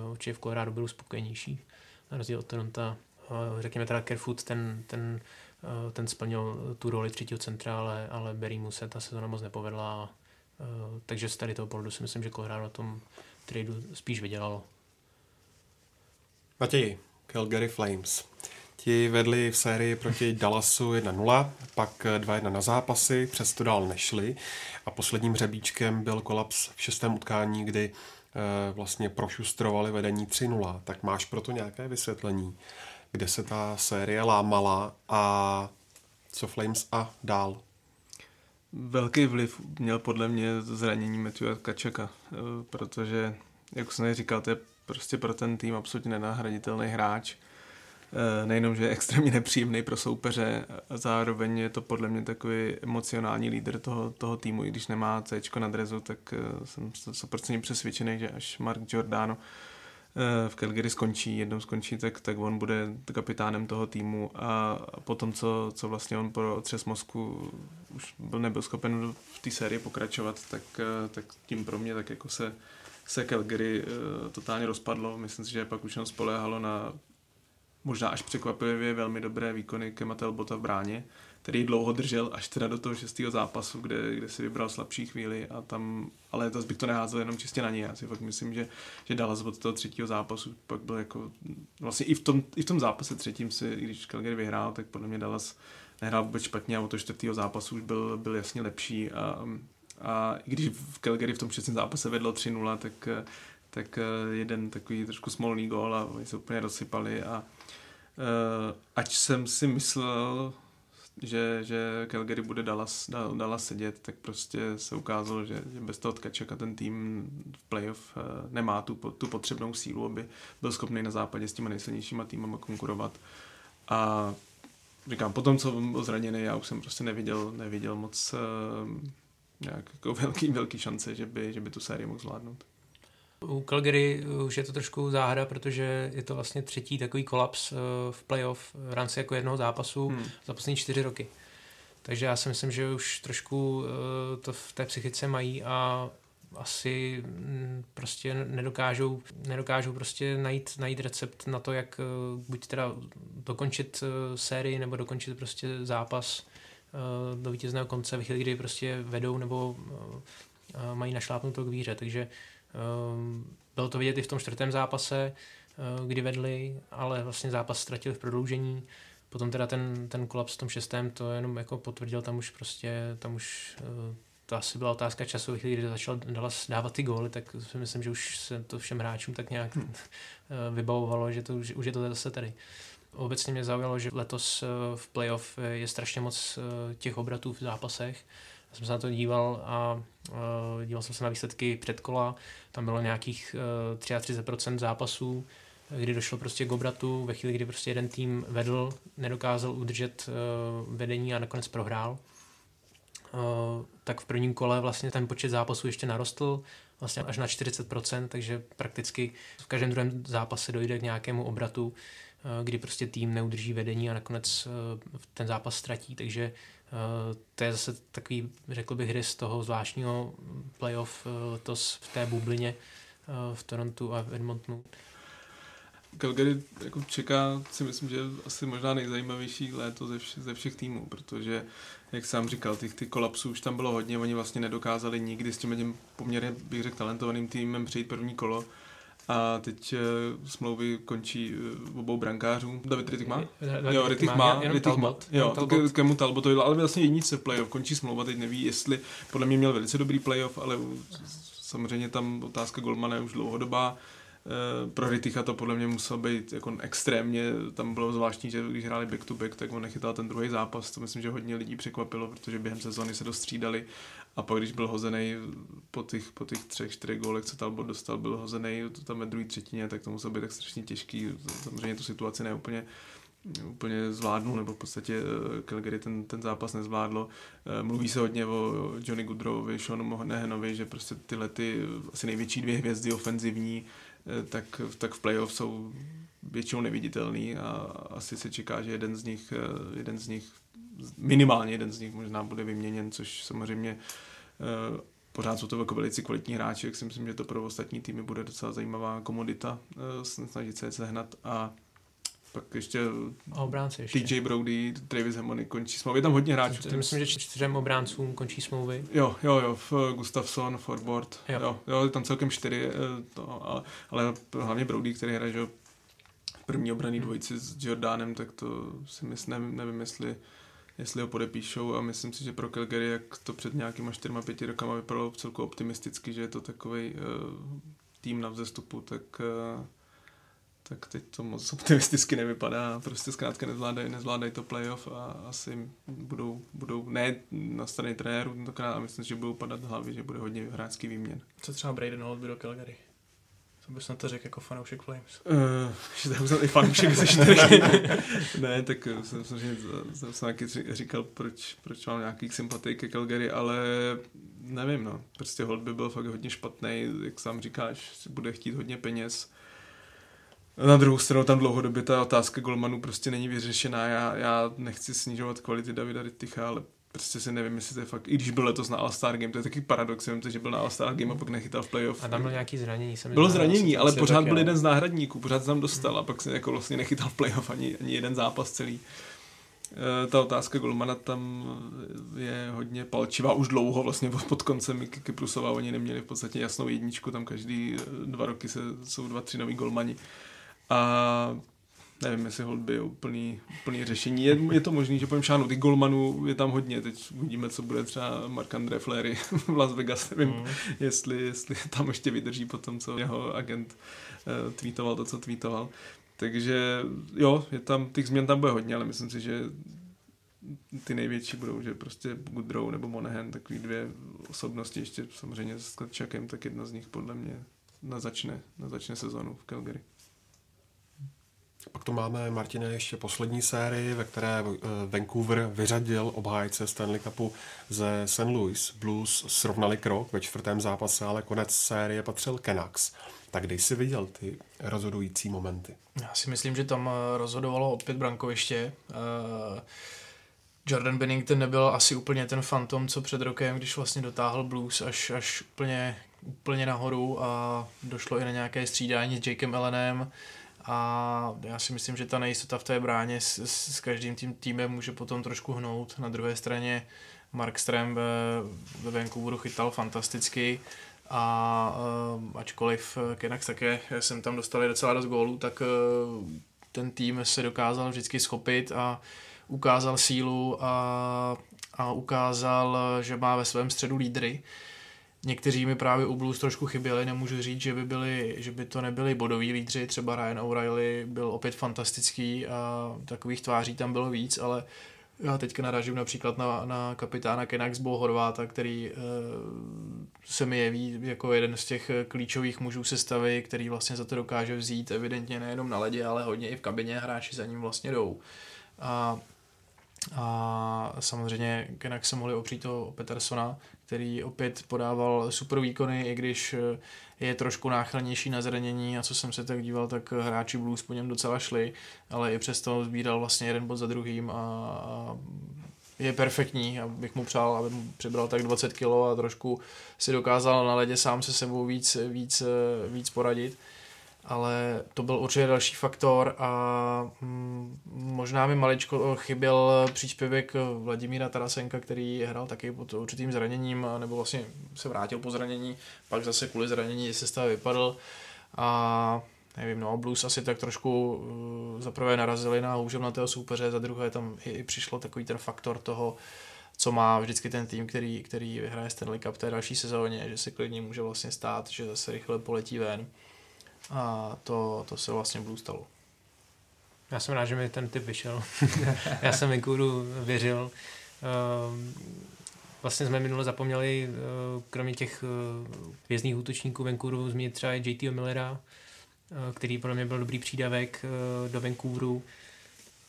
uh, určitě v Kolorádu byl spokojenější na rozdíl od Toronta. Řekněme teda Kerfoot, ten, ten Eh, ten splnil tu roli třetího centra, ale, ale Berry mu se ta sezona moc nepovedla. Eh, takže z tady toho pohledu si myslím, že Colorado na tom tradu spíš vydělalo. Matěj, Calgary Flames. Ti vedli v sérii proti Dallasu 1-0, pak 2-1 na zápasy, přesto dál nešli a posledním řebíčkem byl kolaps v šestém utkání, kdy e, vlastně prošustrovali vedení 3-0. Tak máš proto nějaké vysvětlení? kde se ta série lámala a co Flames a dál. Velký vliv měl podle mě zranění Matthewa Kačeka, eh, protože, jak jsem říkal, to je prostě pro ten tým absolutně nenahraditelný hráč. Eh, nejenom, že je extrémně nepříjemný pro soupeře, zároveň je to podle mě takový emocionální lídr toho, toho týmu, i když nemá C na drezu, tak eh, jsem 100% přesvědčený, že až Mark Giordano v Calgary skončí, jednou skončí, tak, tak on bude kapitánem toho týmu a potom, co, co vlastně on pro třes mozku už byl, nebyl schopen v té sérii pokračovat, tak, tak tím pro mě tak jako se, se Calgary totálně rozpadlo. Myslím si, že pak už jenom spoléhalo na možná až překvapivě velmi dobré výkony Kema Talbota v bráně, který dlouho držel až teda do toho šestého zápasu, kde, kde si vybral slabší chvíli a tam, ale to bych to neházel jenom čistě na něj. Já si fakt myslím, že, že Dallas od toho třetího zápasu pak byl jako, vlastně i v tom, i v tom zápase třetím si, když Calgary vyhrál, tak podle mě Dallas nehrál vůbec špatně a od toho čtvrtého zápasu už byl, byl jasně lepší a, a i když v Calgary v tom šestém zápase vedlo 3-0, tak, tak jeden takový trošku smolný gól a oni se úplně rozsypali a uh, ať jsem si myslel, že, že Calgary bude Dallas, Dallas sedět, tak prostě se ukázalo, že, že bez toho tkačeka ten tým v playoff uh, nemá tu, tu potřebnou sílu, aby byl schopný na západě s těma nejsilnějšíma týmama konkurovat. A říkám, potom, co byl zraněný, já už jsem prostě neviděl, neviděl moc uh, nějak jako velký, velký šance, že by, že by tu sérii mohl zvládnout. U Calgary už je to trošku záhada, protože je to vlastně třetí takový kolaps eh, v playoff v rámci jako jednoho zápasu hmm. za poslední čtyři roky. Takže já si myslím, že už trošku eh, to v té psychice mají a asi mm, prostě nedokážou, nedokážou prostě najít, najít recept na to, jak eh, buď teda dokončit sérii nebo dokončit prostě zápas do vítězného konce v chvíli, kdy prostě vedou nebo mají našlápnutou k víře. Takže bylo to vidět i v tom čtvrtém zápase, eh, kdy vedli, ale vlastně zápas ztratili v prodloužení. Potom teda ten, ten kolaps v tom šestém to jenom jako potvrdil, tam už prostě, tam už eh, to asi byla otázka času, chvíli, kdy začal Dallas dávat ty góly, tak si myslím, že už se to všem hráčům tak nějak hmm. Eh, vybavovalo, že to už, už je to zase tady. Obecně mě zaujalo, že letos v playoff je strašně moc těch obratů v zápasech jsem se na to díval a díval jsem se na výsledky předkola, tam bylo nějakých uh, 33% zápasů, kdy došlo prostě k obratu, ve chvíli, kdy prostě jeden tým vedl, nedokázal udržet uh, vedení a nakonec prohrál. Tak v prvním kole vlastně ten počet zápasů ještě narostl, vlastně až na 40%, takže prakticky v každém druhém zápase dojde k nějakému obratu, kdy prostě tým neudrží vedení a nakonec ten zápas ztratí, takže Eh, to je zase takový, řekl bych, hry z toho zvláštního playoff eh, letos v té bublině eh, v Torontu a v Edmontonu. Calgary jako čeká, si myslím, že asi možná nejzajímavější léto ze, vš- ze všech týmů, protože, jak jsem říkal, těch ty kolapsů už tam bylo hodně, oni vlastně nedokázali nikdy s tím poměrně, bych řekl, talentovaným týmem přejít první kolo a teď uh, smlouvy končí uh, obou brankářů. David Rittik má? jo, Rittik má. Talbot. Má. Jo. Kemu Talbotovi, ale vlastně jednice playoff. Končí smlouva, teď neví, jestli, podle mě měl velice dobrý playoff, ale samozřejmě tam otázka Golmana je už dlouhodobá. pro Ryticha to podle mě muselo být jako extrémně, tam bylo zvláštní, že když hráli back to back, tak on nechytal ten druhý zápas, to myslím, že hodně lidí překvapilo, protože během sezóny se dostřídali a pak když byl hozený po těch, po těch třech, čtyřech gólech, co Talbot dostal, byl hozený tam ve druhé třetině, tak to muselo být tak strašně těžký, samozřejmě tu situaci neúplně úplně zvládnul, nebo v podstatě eh, Calgary ten, ten zápas nezvládlo. Eh, mluví se hodně o Johnny Goodrowovi, Seanu Mohnehenovi, že prostě tyhle ty asi největší dvě hvězdy ofenzivní, eh, tak, tak v playoff jsou většinou neviditelný a asi se čeká, že jeden z nich, jeden z nich minimálně jeden z nich možná bude vyměněn, což samozřejmě pořád jsou to jako velice kvalitní hráči, jak si myslím, že to pro ostatní týmy bude docela zajímavá komodita snažit se je sehnat a pak ještě, a obránci ještě. TJ Brody, Travis Hemony končí smlouvy. Je tam hodně hráčů. Ty myslím, že čtyřem obráncům končí smlouvy. Jo, jo, jo, v Gustafsson, Forward, jo. jo, jo, tam celkem čtyři, eh, to, ale, ale hlavně Brody, který hraje, první obraný dvojici s Jordánem, tak to si myslím, nevím jestli, jestli ho podepíšou a myslím si, že pro Calgary, jak to před nějakýma čtyřma, pěti rokama vypadalo celku optimisticky, že je to takový uh, tým na vzestupu, tak uh, tak teď to moc optimisticky nevypadá. Prostě zkrátka nezvládají, nezvládají to playoff a asi budou, budou ne na straně trenérů tentokrát, a myslím, že budou padat hlavy, že bude hodně hráčský výměn. Co třeba Braden Holtby do Calgary? Co bys na to řekl jako fanoušek Flames? Uh, že tak jsem i fanoušek ze Ne, tak jsem samozřejmě jsem, jsem taky říkal, proč, proč mám nějaký sympatii ke Calgary, ale nevím, no. Prostě Holtby byl fakt hodně špatný, jak sám říkáš, bude chtít hodně peněz na druhou stranu tam dlouhodobě ta otázka golmanů prostě není vyřešená. Já, já nechci snižovat kvality Davida Ritticha, ale prostě si nevím, jestli to je fakt, i když byl letos na All-Star Game, to je taky paradox, jenom to, že byl na All-Star Game a pak nechytal v playoff. A tam byl nějaký zranění. Jsem bylo zranění, ale pořád byl jeden z náhradníků, pořád tam dostal a pak se jako vlastně nechytal v playoff ani, ani jeden zápas celý. E, ta otázka Golmana tam je hodně palčivá už dlouho, vlastně pod koncem Kyprusova oni neměli v podstatě jasnou jedničku, tam každý dva roky se, jsou dva, tři noví golmani. A nevím, jestli Holby je úplný, úplný řešení. Je, je to možný, že povím šánu, ty golmanů je tam hodně, teď uvidíme, co bude třeba Mark André Flery v Las Vegas, nevím, mm. jestli, jestli tam ještě vydrží po tom, co jeho agent uh, tweetoval to, co tweetoval. Takže jo, je tam, těch změn tam bude hodně, ale myslím si, že ty největší budou, že prostě Goodrow nebo Monahan, takový dvě osobnosti, ještě samozřejmě s Kletčakem, tak jedna z nich podle mě nazačne, nazačne sezonu v Calgary. Pak tu máme, Martine, ještě poslední sérii, ve které eh, Vancouver vyřadil obhájce Stanley Cupu ze St. Louis. Blues srovnali krok ve čtvrtém zápase, ale konec série patřil Canucks. Tak když jsi viděl ty rozhodující momenty? Já si myslím, že tam eh, rozhodovalo opět brankoviště. Uh, Jordan Bennington nebyl asi úplně ten fantom, co před rokem, když vlastně dotáhl blues až, až úplně, úplně nahoru a došlo i na nějaké střídání s Jakem Ellenem a já si myslím, že ta nejistota v té bráně s, s, s každým tím týmem může potom trošku hnout. Na druhé straně Mark Strem ve, ve Vancouveru chytal fantasticky a uh, ačkoliv Kenax také jsem tam dostali docela dost gólů, tak uh, ten tým se dokázal vždycky schopit a ukázal sílu a, a ukázal, že má ve svém středu lídry. Někteří mi právě u Blues trošku chyběli, nemůžu říct, že by, byli, že by to nebyli bodoví lídři, třeba Ryan O'Reilly byl opět fantastický a takových tváří tam bylo víc, ale já teďka narážím například na, na kapitána Kenax Bo Horváta, který e, se mi jeví jako jeden z těch klíčových mužů sestavy, který vlastně za to dokáže vzít evidentně nejenom na ledě, ale hodně i v kabině, hráči za ním vlastně jdou. A a samozřejmě Kenak se mohli opřít o Petersona, který opět podával super výkony, i když eh, je trošku náchylnější na zranění a co jsem se tak díval, tak hráči Blues po něm docela šli, ale i přesto sbíral vlastně jeden bod za druhým a, je perfektní, abych mu přál, aby mu přibral tak 20 kg a trošku si dokázal na ledě sám se sebou víc, víc, eh, víc poradit ale to byl určitě další faktor a mm, možná mi maličko chyběl příspěvek Vladimíra Tarasenka, který hrál taky pod určitým zraněním, nebo vlastně se vrátil po zranění, pak zase kvůli zranění se stav vypadl. A nevím, no Blues asi tak trošku uh, zaprvé narazili na hůževnatého soupeře, za druhé tam i, i přišlo takový ten faktor toho, co má vždycky ten tým, který, který vyhraje Stanley Cup té další sezóně, že se klidně může vlastně stát, že zase rychle poletí ven a to, to se vlastně Blue stalo. Já jsem rád, že mi ten typ vyšel. Já jsem Vancouveru věřil. Ehm, vlastně jsme minule zapomněli, eh, kromě těch eh, vězných útočníků Vancouveru, zmínit třeba i JT Millera, eh, který pro mě byl dobrý přídavek do Vancouveru.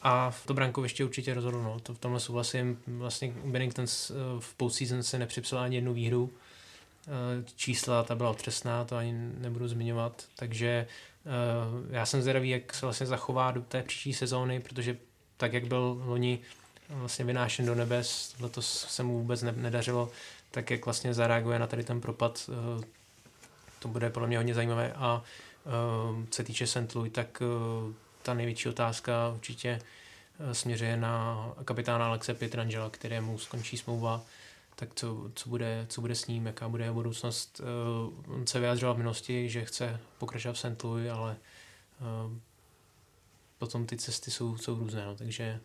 A to brankoviště určitě rozhodlo. No. To v tomhle souhlasím. Vlastně Bennington v postseason se nepřipsal ani jednu výhru. Čísla ta byla otřesná, to ani nebudu zmiňovat. Takže já jsem zvědavý, jak se vlastně zachová do té příští sezóny, protože tak, jak byl loni vlastně vynášen do nebes, letos se mu vůbec ne, nedařilo, tak jak vlastně zareaguje na tady ten propad, eh, to bude podle mě hodně zajímavé a eh, co se týče St. Louis, tak eh, ta největší otázka určitě směřuje na kapitána Alexe Pietrangela, kterému skončí smlouva, tak co, co, bude, co bude s ním, jaká bude jeho budoucnost. On se vyjádřil v minulosti, že chce pokračovat v St. Louis, ale potom ty cesty jsou, jsou různé, no, takže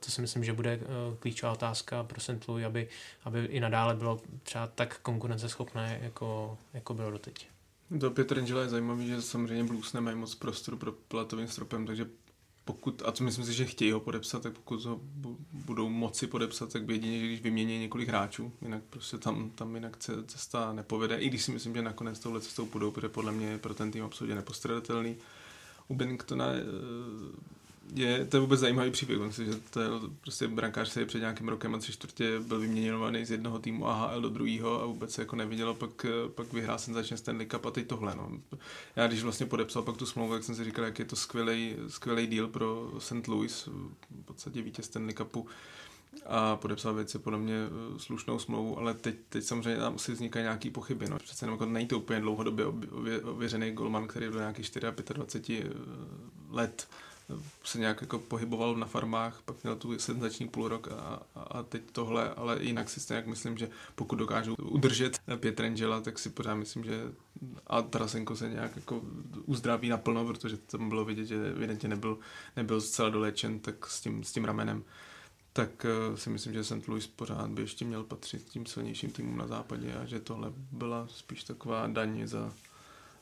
to si myslím, že bude eh, klíčová otázka pro St. Louis, aby, aby i nadále bylo třeba tak konkurenceschopné, jako, jako bylo doteď. Do Petr Angela je zajímavý, že samozřejmě Blues nemají moc prostoru pro platovým stropem, takže pokud, a to myslím si, že chtějí ho podepsat, tak pokud ho budou moci podepsat, tak by jedině, když vymění několik hráčů, jinak prostě tam, tam jinak cesta nepovede, i když si myslím, že nakonec touhle cestou půjdou, protože podle mě je pro ten tým absolutně nepostradatelný. U Benningtona eh, je, to je vůbec zajímavý příběh. Myslím, že to je prostě brankář, který před nějakým rokem a tři čtvrtě byl vyměněný z jednoho týmu AHL do druhého a vůbec se jako nevidělo, pak, pak vyhrál senzačně Stanley Cup a teď tohle. No. Já když vlastně podepsal pak tu smlouvu, tak jsem si říkal, jak je to skvělý, skvělý deal pro St. Louis, v podstatě vítěz Stanley Cupu a podepsal věci podle mě eh, slušnou smlouvu, ale teď, teď samozřejmě tam asi vznikají nějaké pochyby. No. Přece jenom jako není to úplně dlouhodobě ověřený golman, který byl nějakých 24 eh, let se nějak jako pohyboval na farmách, pak měl tu senzační půl rok a, a, teď tohle, ale jinak si stejně myslím, že pokud dokážou udržet Pietrangela, tak si pořád myslím, že a Tarasenko se nějak jako uzdraví naplno, protože tam bylo vidět, že evidentně nebyl, nebyl zcela dolečen, tak s tím, s tím ramenem tak uh, si myslím, že St. Louis pořád by ještě měl patřit tím silnějším týmům na západě a že tohle byla spíš taková daň za,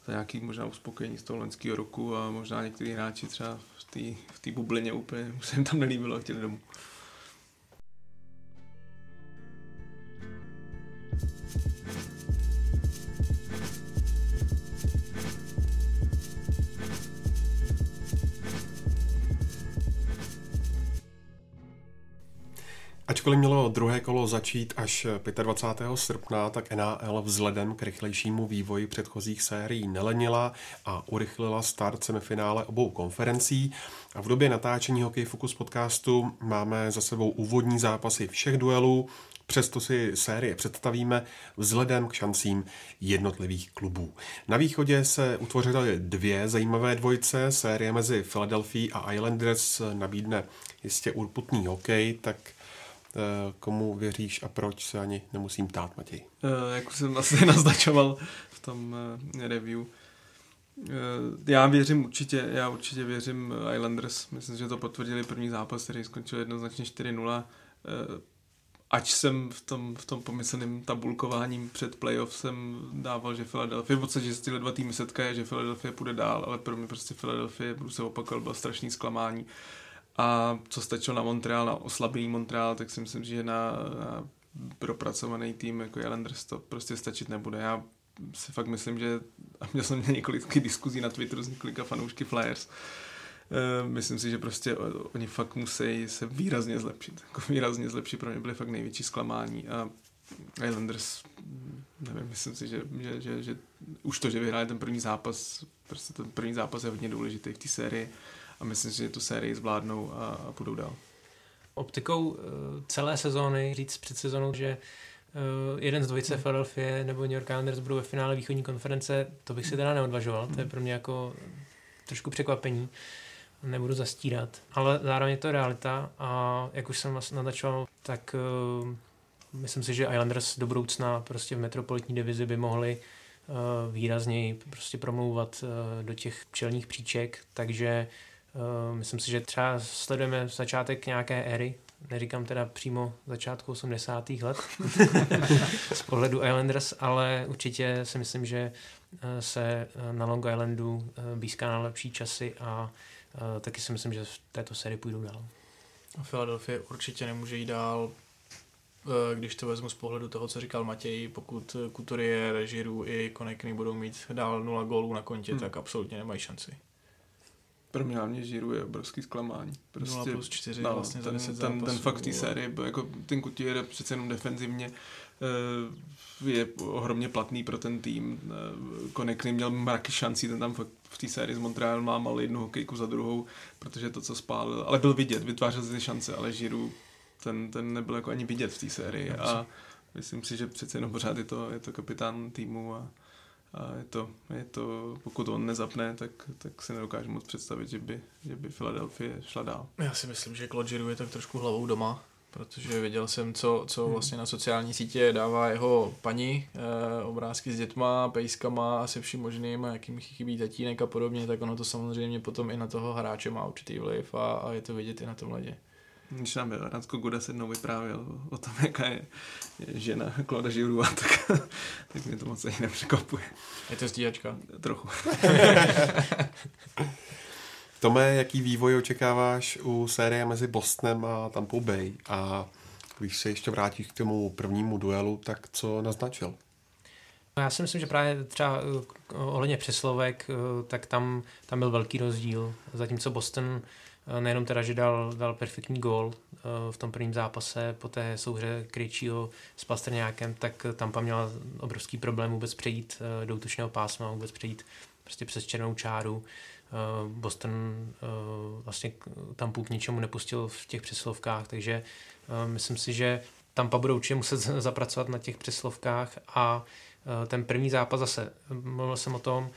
za nějaký možná uspokojení z toho loňského roku a možná někteří hráči třeba v té bublině úplně, se jim tam nelíbilo a chtěli domů. Ačkoliv mělo druhé kolo začít až 25. srpna, tak NAL vzhledem k rychlejšímu vývoji předchozích sérií nelenila a urychlila start semifinále obou konferencí. A v době natáčení Hokej Focus podcastu máme za sebou úvodní zápasy všech duelů, Přesto si série představíme vzhledem k šancím jednotlivých klubů. Na východě se utvořily dvě zajímavé dvojce. Série mezi Philadelphia a Islanders nabídne jistě urputný hokej, tak komu věříš a proč se ani nemusím ptát, Matěj. Uh, jak jsem asi naznačoval v tom uh, review, já věřím určitě, já určitě věřím Islanders. Myslím, že to potvrdili první zápas, který skončil jednoznačně 4-0. Ať jsem v tom, v tom pomyslném tabulkováním před playoff jsem dával, že Philadelphia, v podstatě že tyhle dva týmy setkají, že Philadelphia půjde dál, ale pro mě prostě Philadelphia, budu se opakovat, bylo strašný zklamání. A co stačilo na Montreal, na oslabený Montreal, tak si myslím, že na, na propracovaný tým jako Islanders to prostě stačit nebude. Já si fakt myslím, že a měl jsem několik diskuzí na Twitteru s několika fanoušky Flyers, Uh, myslím si, že prostě oni fakt musí se výrazně zlepšit. Jako výrazně zlepšit, pro mě byly fakt největší zklamání a Islanders, nevím, myslím si, že, že, že, že už to, že vyhráli ten první zápas, prostě ten první zápas je hodně důležitý v té sérii a myslím si, že tu sérii zvládnou a, a půjdou dál. Optikou eh, celé sezóny říct před sezónou, že Uh, jeden z dvojice hmm. Philadelphia nebo New York Islanders budou ve finále východní konference, to bych si teda neodvažoval, to je pro mě jako trošku překvapení, nebudu zastírat, ale zároveň je to realita a jak už jsem vlastně natačoval, tak uh, myslím si, že Islanders do budoucna prostě v metropolitní divizi by mohli uh, výrazněji prostě promlouvat uh, do těch čelních příček, takže Uh, myslím si, že třeba sledujeme začátek nějaké éry neříkám teda přímo začátku 80. let z pohledu Islanders, ale určitě si myslím, že eh, se na Long Islandu blízká na lepší časy a taky si myslím, že v této sérii půjdou dál. Philadelphia určitě nemůže jít dál, když to vezmu z pohledu toho, co říkal Matěj, pokud Kutorie, Režiru i Konekny budou mít dál 0 gólů na kontě, hmm. tak absolutně nemají šanci. Pro mě hlavně Žiru je obrovský zklamání. Prostě, 0 plus 4 no, vlastně ten, ten, ten fakt té série, jako ten Kutie je přece jenom defenzivně eh, je ohromně platný pro ten tým. Eh, Konekny měl mraky šancí, ten tam fakt v té sérii z Montreal mámal jednu hokejku za druhou, protože to, co spálil, ale byl vidět, vytvářel si ty šance, ale Žiru ten, ten nebyl jako ani vidět v té sérii a myslím si, že přece jenom pořád je to, je to kapitán týmu a, a je to, je to, pokud on nezapne, tak, tak si nedokážu moc představit, že by, že by Philadelphia šla dál. Já si myslím, že Claude Giroux je tak trošku hlavou doma, protože viděl jsem, co, co hmm. vlastně na sociální sítě dává jeho paní, e, obrázky s dětma, pejskama a se vším možným, a jakým chybí tatínek a podobně, tak ono to samozřejmě potom i na toho hráče má určitý vliv a, a je to vidět i na tom ledě. Když nám Radko Guda se jednou vyprávěl o tom, jaká je, je žena Kloda Žiurua, tak, tak mě to moc ani nepřekvapuje. Je to stíhačka? Trochu. Tome, jaký vývoj očekáváš u série mezi Bostonem a Tampa Bay? A když se ještě vrátíš k tomu prvnímu duelu, tak co naznačil? Já si myslím, že právě třeba eh, ohledně přeslovek, eh, tak tam, tam byl velký rozdíl. Zatímco Boston nejenom teda, že dal, dal perfektní gól eh, v tom prvním zápase po té souhře Krejčího s Pastrňákem, tak Tampa měla obrovský problém vůbec přejít eh, do útočného pásma, vůbec přejít prostě přes černou čáru. Boston vlastně Tampu k ničemu nepustil v těch přeslovkách, takže myslím si, že Tampa budou určitě muset zapracovat na těch přeslovkách a ten první zápas zase, mluvil jsem o tom,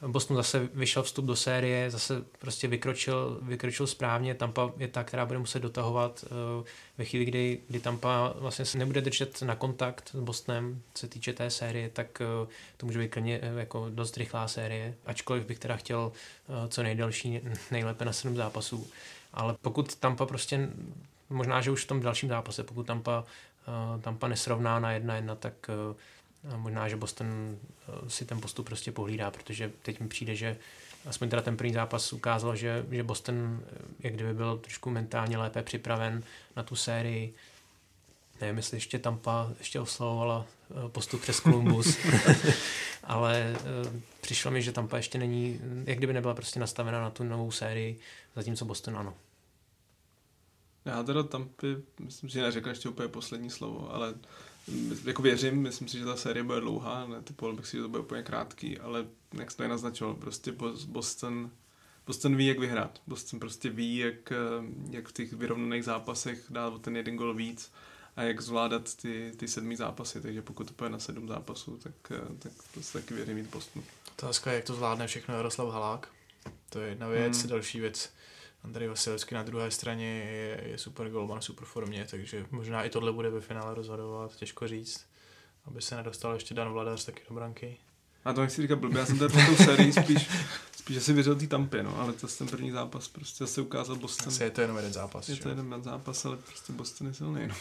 Boston zase vyšel vstup do série, zase prostě vykročil, vykročil správně, Tampa je ta, která bude muset dotahovat uh, ve chvíli, kdy, kdy Tampa vlastně se nebude držet na kontakt s Bostonem, co se týče té série, tak uh, to může být klidně uh, jako dost rychlá série, ačkoliv bych teda chtěl co nejdelší, nejlépe na 7 zápasů, ale pokud Tampa prostě, možná, že už v tom dalším zápase, pokud Tampa, Tampa nesrovná na jedna jedna, tak a možná, že Boston eh, si ten postup prostě pohlídá, protože teď mi přijde, že aspoň teda ten první zápas ukázal, že, že Boston eh, jak kdyby byl trošku mentálně lépe připraven na tu sérii. Nevím, jestli ještě Tampa ještě oslavovala eh, postup přes Columbus, ale přišlo mi, že Tampa ještě není, jak kdyby nebyla prostě nastavena na tu novou sérii, zatímco Boston ano. Já teda Tampy, myslím, že neřekl ještě úplně poslední slovo, ale jako věřím, myslím si, že ta série bude dlouhá, netypoval bych si, že to bude úplně krátký, ale jak jste naznačoval, prostě Boston, Boston ví, jak vyhrát. Boston prostě ví, jak, jak v těch vyrovnaných zápasech dát o ten jeden gol víc a jak zvládat ty, ty sedmý zápasy, takže pokud to půjde na sedm zápasů, tak, tak prostě taky věřím mít Bostonu. Otázka je, jak to zvládne všechno Jaroslav Halák. To je jedna věc, hmm. další věc Andrej Vasilevský na druhé straně je, je super golman, super formě, takže možná i tohle bude ve finále rozhodovat, těžko říct, aby se nedostal ještě Dan Vladař taky do branky. A to nechci říkat blbě, já jsem tady pro tu sérii spíš, spíš asi věřil té Tampě, no, ale to ten první zápas prostě zase ukázal Boston. Asi je to jenom jeden zápas. Je to jeden zápas, ale prostě Boston je silný, no.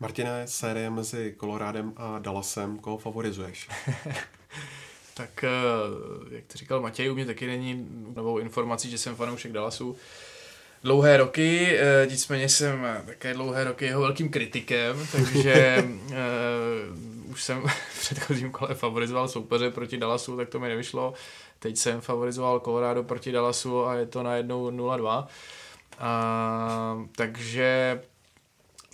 Martine, série mezi Colorádem a Dallasem, koho favorizuješ? tak eh, jak to říkal Matěj, u mě taky není novou informací, že jsem fanoušek Dallasu dlouhé roky, eh, nicméně jsem také dlouhé roky jeho velkým kritikem, takže uh, už jsem v předchozím kole favorizoval soupeře proti Dallasu, tak to mi nevyšlo. Teď jsem favorizoval Colorado proti Dallasu a je to na jednou 0-2. Uh, takže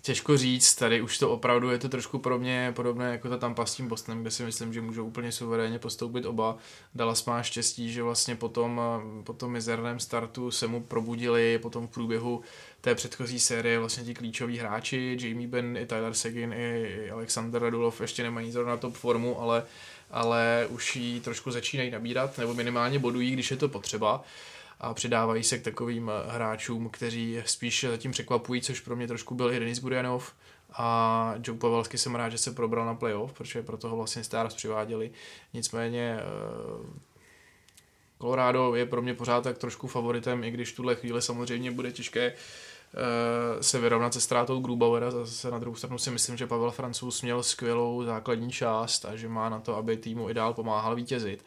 Těžko říct, tady už to opravdu je to trošku pro mě podobné jako ta Tampa s tím Bostonem, kde si myslím, že můžou úplně suverénně postoupit oba. Dallas má štěstí, že vlastně po tom, po tom mizerném startu se mu probudili potom v průběhu té předchozí série vlastně ti klíčoví hráči, Jamie Benn, i Tyler Seguin, i Alexander Radulov ještě nemají zrovna top formu, ale, ale už ji trošku začínají nabírat, nebo minimálně bodují, když je to potřeba a přidávají se k takovým eh, hráčům, kteří spíš zatím překvapují, což pro mě trošku byl i Denis Gurianov a Joe Pavelski jsem rád, že se probral na playoff, protože pro toho vlastně Stars přiváděli. Nicméně eh, Colorado je pro mě pořád tak trošku favoritem, i když tuhle chvíli samozřejmě bude těžké se vyrovnat se ztrátou Grubauera. Zase na druhou stranu si myslím, že Pavel Francouz měl skvělou základní část a že má na to, aby týmu i dál pomáhal vítězit.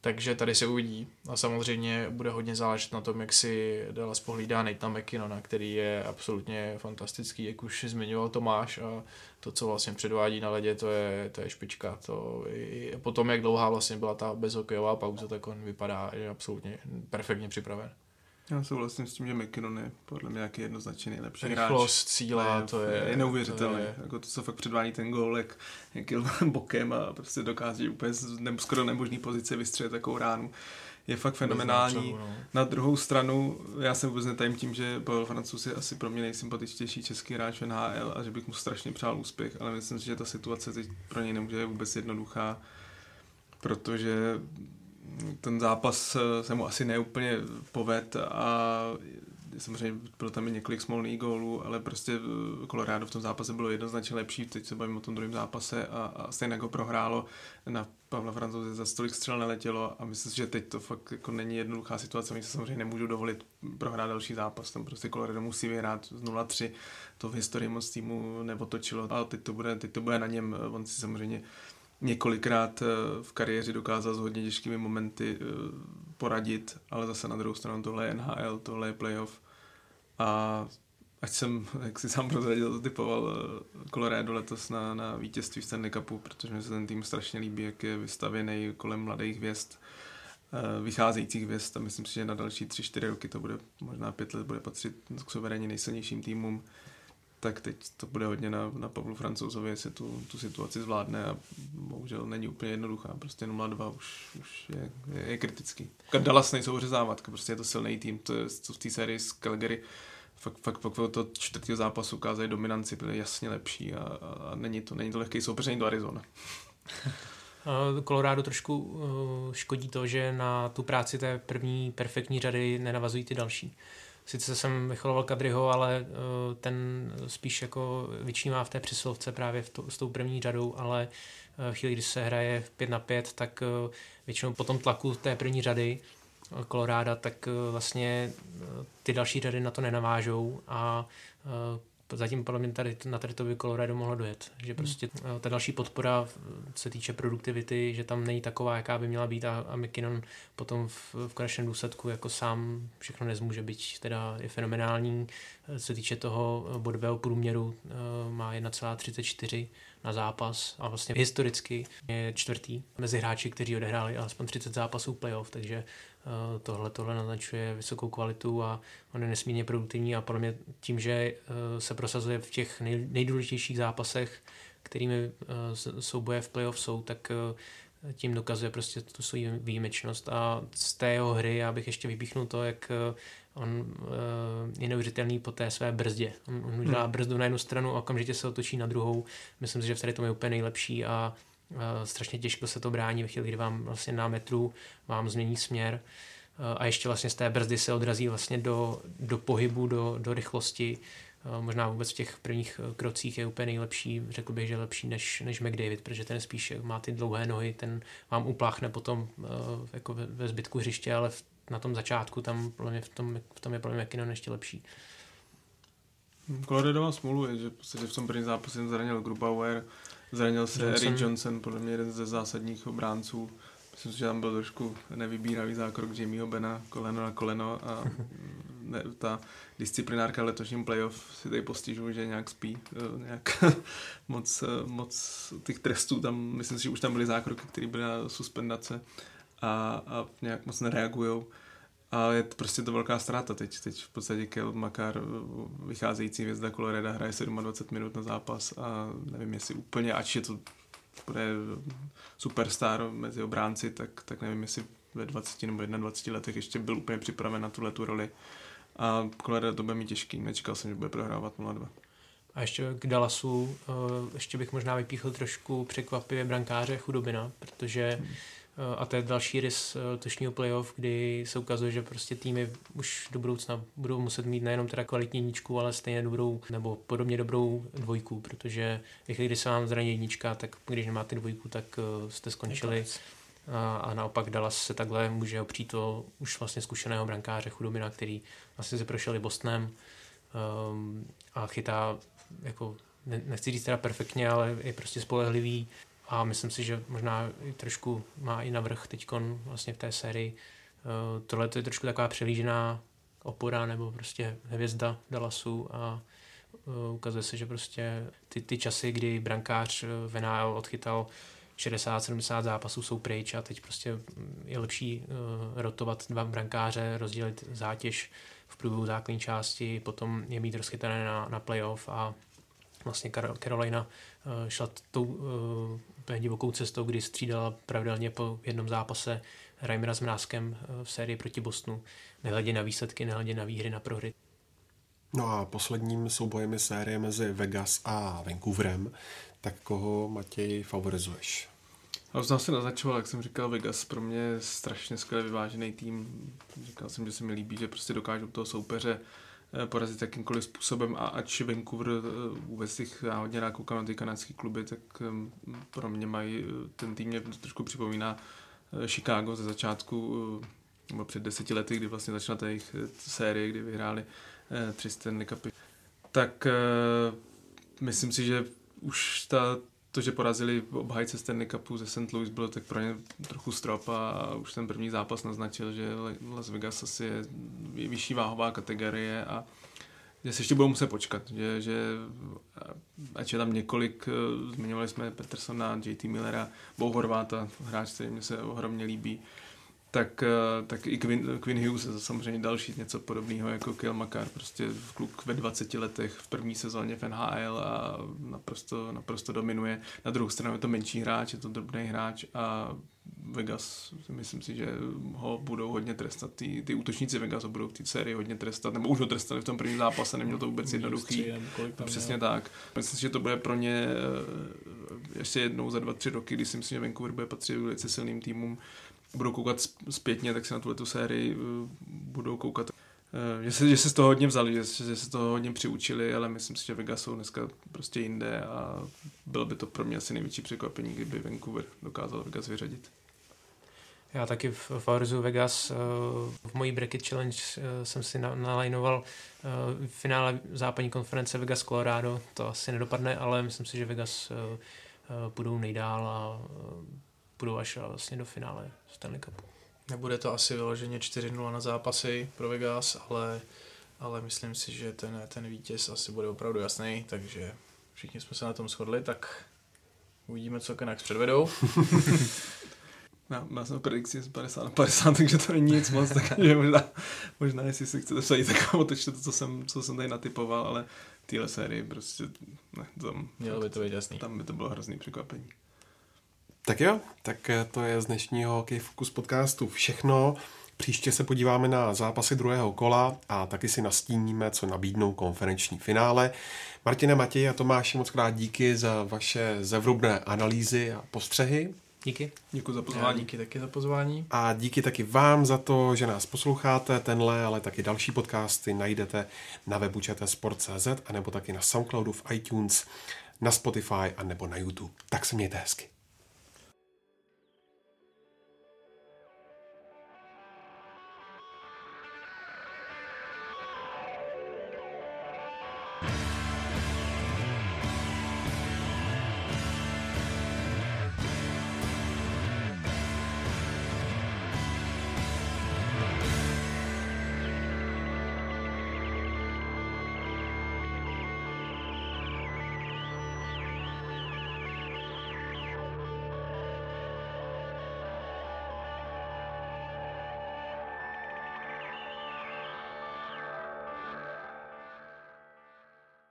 Takže tady se uvidí. A samozřejmě bude hodně záležet na tom, jak si Dallas pohlídá Nathan McKinnona, který je absolutně fantastický, jak už zmiňoval Tomáš a to, co vlastně předvádí na ledě, to je, to je špička. To i potom, jak dlouhá vlastně byla ta bezhokejová pauza, tak on vypadá, je absolutně perfektně připraven. Já souhlasím s tím, že McKinnon je podle mě nějaký jednoznačně nejlepší Rychlost, síla, to je... Je neuvěřitelné. Je... Jako to, co fakt předvádí ten gól, jak, jak jel bokem a prostě dokáže úplně z ne, skoro nemožný pozice vystřelit takovou ránu. Je fakt fenomenální. no. Na druhou stranu, já jsem vůbec netajím tím, že Pavel Francouz je asi pro mě nejsympatičtější český hráč v NHL a že bych mu strašně přál úspěch, ale myslím si, že ta situace teď pro něj nemůže vůbec jednoduchá, protože ten zápas eh, se mu asi neúplně poved a samozřejmě bylo tam i několik smolných gólů, ale prostě eh, Colorado v tom zápase bylo jednoznačně lepší, teď se bavím o tom druhém zápase a, a stejně jako prohrálo. Na Pavla Francouze za stolik střel neletělo a myslím si, že teď to fakt jako není jednoduchá situace, oni se samozřejmě nemůžu dovolit prohrát další zápas, tam prostě Colorado musí vyhrát z 0-3, to v historii moc týmu neotočilo, ale teď to bude, teď to bude na něm, on si samozřejmě několikrát eh, v kariéře dokázal s hodně těžkými momenty eh, poradit, ale zase na druhou stranu tohle je NHL, tohle je playoff. A ať jsem, jak si sám prozradil, typoval eh, Colorado letos na, na vítězství Stanley Cupu, protože mi se ten tým strašně líbí, jak je vystavěný kolem mladých hvězd, vycházejících hvězd. A myslím si, že na další 3-4 roky to bude, možná pět let bude patřit k suverénně nejsilnějším týmům tak teď to bude hodně na, na Pavlu Francouzovi, jestli tu, tu situaci zvládne a bohužel není úplně jednoduchá. Prostě 0-2 už, už je, je, je kritický. Dallas nejsou řezávatka, prostě je to silný tým, to je to v té sérii z Calgary fakt, fakt, fakt to čtvrtého zápasu ukázali dominanci, byly jasně lepší a, a, není to, není to lehký soupeř, to Arizona. Colorado trošku škodí to, že na tu práci té první perfektní řady nenavazují ty další. Sice jsem vycholoval Kadryho, ale uh, ten spíš jako vyčnívá v té přesilovce právě v to, s tou první řadou, ale uh, chvíli, kdy se hraje 5 na 5, tak uh, většinou po tom tlaku té první řady Koloráda, tak vlastně ty další řady na to nenavážou a zatím podle mě tady, na tady to by Colorado mohlo dojet. Že prostě hmm. ta další podpora se týče produktivity, že tam není taková, jaká by měla být a, a McKinnon potom v, v konečném důsledku jako sám všechno nezmůže, být teda je fenomenální. Se týče toho bodového průměru má 1,34 na zápas a vlastně historicky je čtvrtý mezi hráči, kteří odehráli alespoň 30 zápasů playoff, takže Eh, tohle, tohle naznačuje vysokou kvalitu a on je nesmírně produktivní a podle mě tím, že eh, se prosazuje v těch nej, nejdůležitějších zápasech, kterými eh, souboje v playoff jsou, tak tím dokazuje prostě tu svou výjimečnost a z té jeho hry já bych ještě vypíchnul to, jak on je neuvěřitelný po té své brzdě. On, on udělá hmm. brzdu na jednu stranu a okamžitě se otočí na druhou. Myslím si, že v tady tom je úplně nejlepší a strašně těžko se to brání ve chvíli, kdy vám vlastně na metru vám změní směr a ještě vlastně z té brzdy se odrazí vlastně do, do pohybu, do, do rychlosti. Možná vůbec v těch prvních krocích je úplně nejlepší, řekl bych, že lepší než, než McDavid, protože ten spíš má ty dlouhé nohy, ten vám upláchne potom jako ve, ve zbytku hřiště, ale v, na tom začátku tam mě v, tom, v tom je podle mě McKinnon ještě lepší. Colorado má smůlu, je, že v, v tom prvním zápase zranil Grubauer, Zranil se Johnson. Eric Johnson, podle mě jeden ze zásadních obránců. Myslím si, že tam byl trošku nevybíravý zákrok Jamieho Bena, koleno na koleno a ne, ta disciplinárka letošním playoff si tady postižuje, že nějak spí, eh, nějak moc, eh, moc těch trestů tam, myslím si, že už tam byly zákroky, které byly na suspendace a, a nějak moc nereagujou. A je to prostě to velká ztráta teď. Teď v podstatě Kel Makar, vycházející hvězda Coloreda, hraje 27 minut na zápas a nevím, jestli úplně, ač je to bude superstar mezi obránci, tak, tak nevím, jestli ve 20 nebo 21 letech ještě byl úplně připraven na tuhle tu roli. A Colorado to bude mít těžký, nečekal jsem, že bude prohrávat 0-2. A ještě k Dallasu, eh, ještě bych možná vypíchl trošku překvapivě brankáře Chudobina, protože hmm a to je další rys eh, letošního playoff, kdy se ukazuje, že prostě týmy už do budoucna budou muset mít nejenom teda kvalitní jedničku, ale stejně dobrou nebo podobně dobrou dvojku, protože ve chvíli, kdy se vám zraní jednička, tak když nemáte dvojku, tak eh, jste skončili. A, a naopak Dallas se takhle může opřít to už vlastně zkušeného brankáře Chudobina, který vlastně se prošel i Bostonem, um, a chytá jako nechci říct teda perfektně, ale je prostě spolehlivý a myslím si, že možná i trošku má i navrh teď vlastně v té sérii. Uh, tohle to je trošku taková přelížená opora nebo prostě hvězda Dallasu a uh, ukazuje se, že prostě ty, ty časy, kdy brankář v NHL odchytal 60-70 zápasů jsou pryč a teď prostě je lepší rotovat dva brankáře, rozdělit zátěž v průběhu základní části, potom je mít rozchytané na, na playoff a vlastně Carolina šla tou uh, úplně divokou cestou, kdy střídala pravidelně po jednom zápase Reimera s Mrázkem uh, v sérii proti Bostonu, nehledě na výsledky, nehledě na výhry, na prohry. No a posledním soubojem je série mezi Vegas a Vancouverem. Tak koho, Matěj, favorizuješ? Já už se naznačoval, jak jsem říkal, Vegas pro mě je strašně skvěle vyvážený tým. Říkal jsem, že se mi líbí, že prostě dokážou toho soupeře eh, porazit jakýmkoliv způsobem a ač Vancouver eh, vůbec jich já hodně rád koukám na ty kanadské kluby, tak pro mě mají, eh, ten tým mě trošku připomíná Chicago ze začátku, nebo před deseti lety, kdy vlastně začala ta jejich série, kdy vyhráli tři Stanley Cupy. Tak myslím si, že už ta to, že porazili obhajce Stanley Cupu ze St. Louis, bylo tak pro ně trochu strop a už ten první zápas naznačil, že Las Vegas asi je vyšší váhová kategorie a že se ještě budou muset počkat, že, že ať je tam několik, eh, zmiňovali jsme Petersona, JT Millera, Bo Horváta, hráč, který mě se ohromně líbí, tak, eh, tak i Quinn, Quinn Hughes je samozřejmě další něco podobného jako Kiel Makar, prostě kluk ve 20 letech v první sezóně v NHL a naprosto, naprosto dominuje. Na druhou stranu je to menší hráč, je to drobný hráč a Vegas, myslím si, že ho budou hodně trestat. Ty, ty útočníci Vegas ho budou v té sérii hodně trestat, nebo už ho trestali v tom prvním zápase, neměl to vůbec jednoduchý. Přesně měl. tak. Myslím si, že to bude pro ně eh, ještě jednou za dva, tři roky, kdy si myslím, že Vancouver bude patřit velice silným týmům budou koukat zpětně, tak se na tuhle sérii uh, budou koukat. Uh, že se, že se z toho hodně vzali, že, že se z toho hodně přiučili, ale myslím si, že Vegas jsou dneska prostě jinde a bylo by to pro mě asi největší překvapení, kdyby Vancouver dokázal Vegas vyřadit. Já taky v Favorizu Vegas uh, v mojí Bracket Challenge jsem si nalajnoval v finále západní konference Vegas Colorado. To asi nedopadne, ale myslím si, že Vegas budou nejdál a budou až vlastně do finále Stanley Cupu. Nebude to asi vyloženě 4-0 na zápasy pro Vegas, ale, ale myslím si, že ten, ten vítěz asi bude opravdu jasný, takže všichni jsme se na tom shodli, tak uvidíme, co Canucks předvedou. Já, já jsem predikci z 50 na 50, takže to není nic moc, takže možná, možná jestli si chcete vsadit, tak otočte to, co jsem, co jsem tady natypoval, ale téhle sérii prostě ne, tam, Mělo by to být jasný. Tam by to bylo hrozný překvapení. Tak jo, tak eh, to je z dnešního Hokej Focus podcastu všechno. Příště se podíváme na zápasy druhého kola a taky si nastíníme, co nabídnou konferenční finále. Martina, Matěj a Tomáši, moc krát díky za vaše zevrubné analýzy a postřehy. Díky. Děkuji za pozvání. Já díky taky za pozvání. A díky taky vám za to, že nás posloucháte. Tenhle, ale taky další podcasty najdete na webu Sport.cz a nebo taky na Soundcloudu v iTunes, na Spotify a nebo na YouTube. Tak se mějte hezky.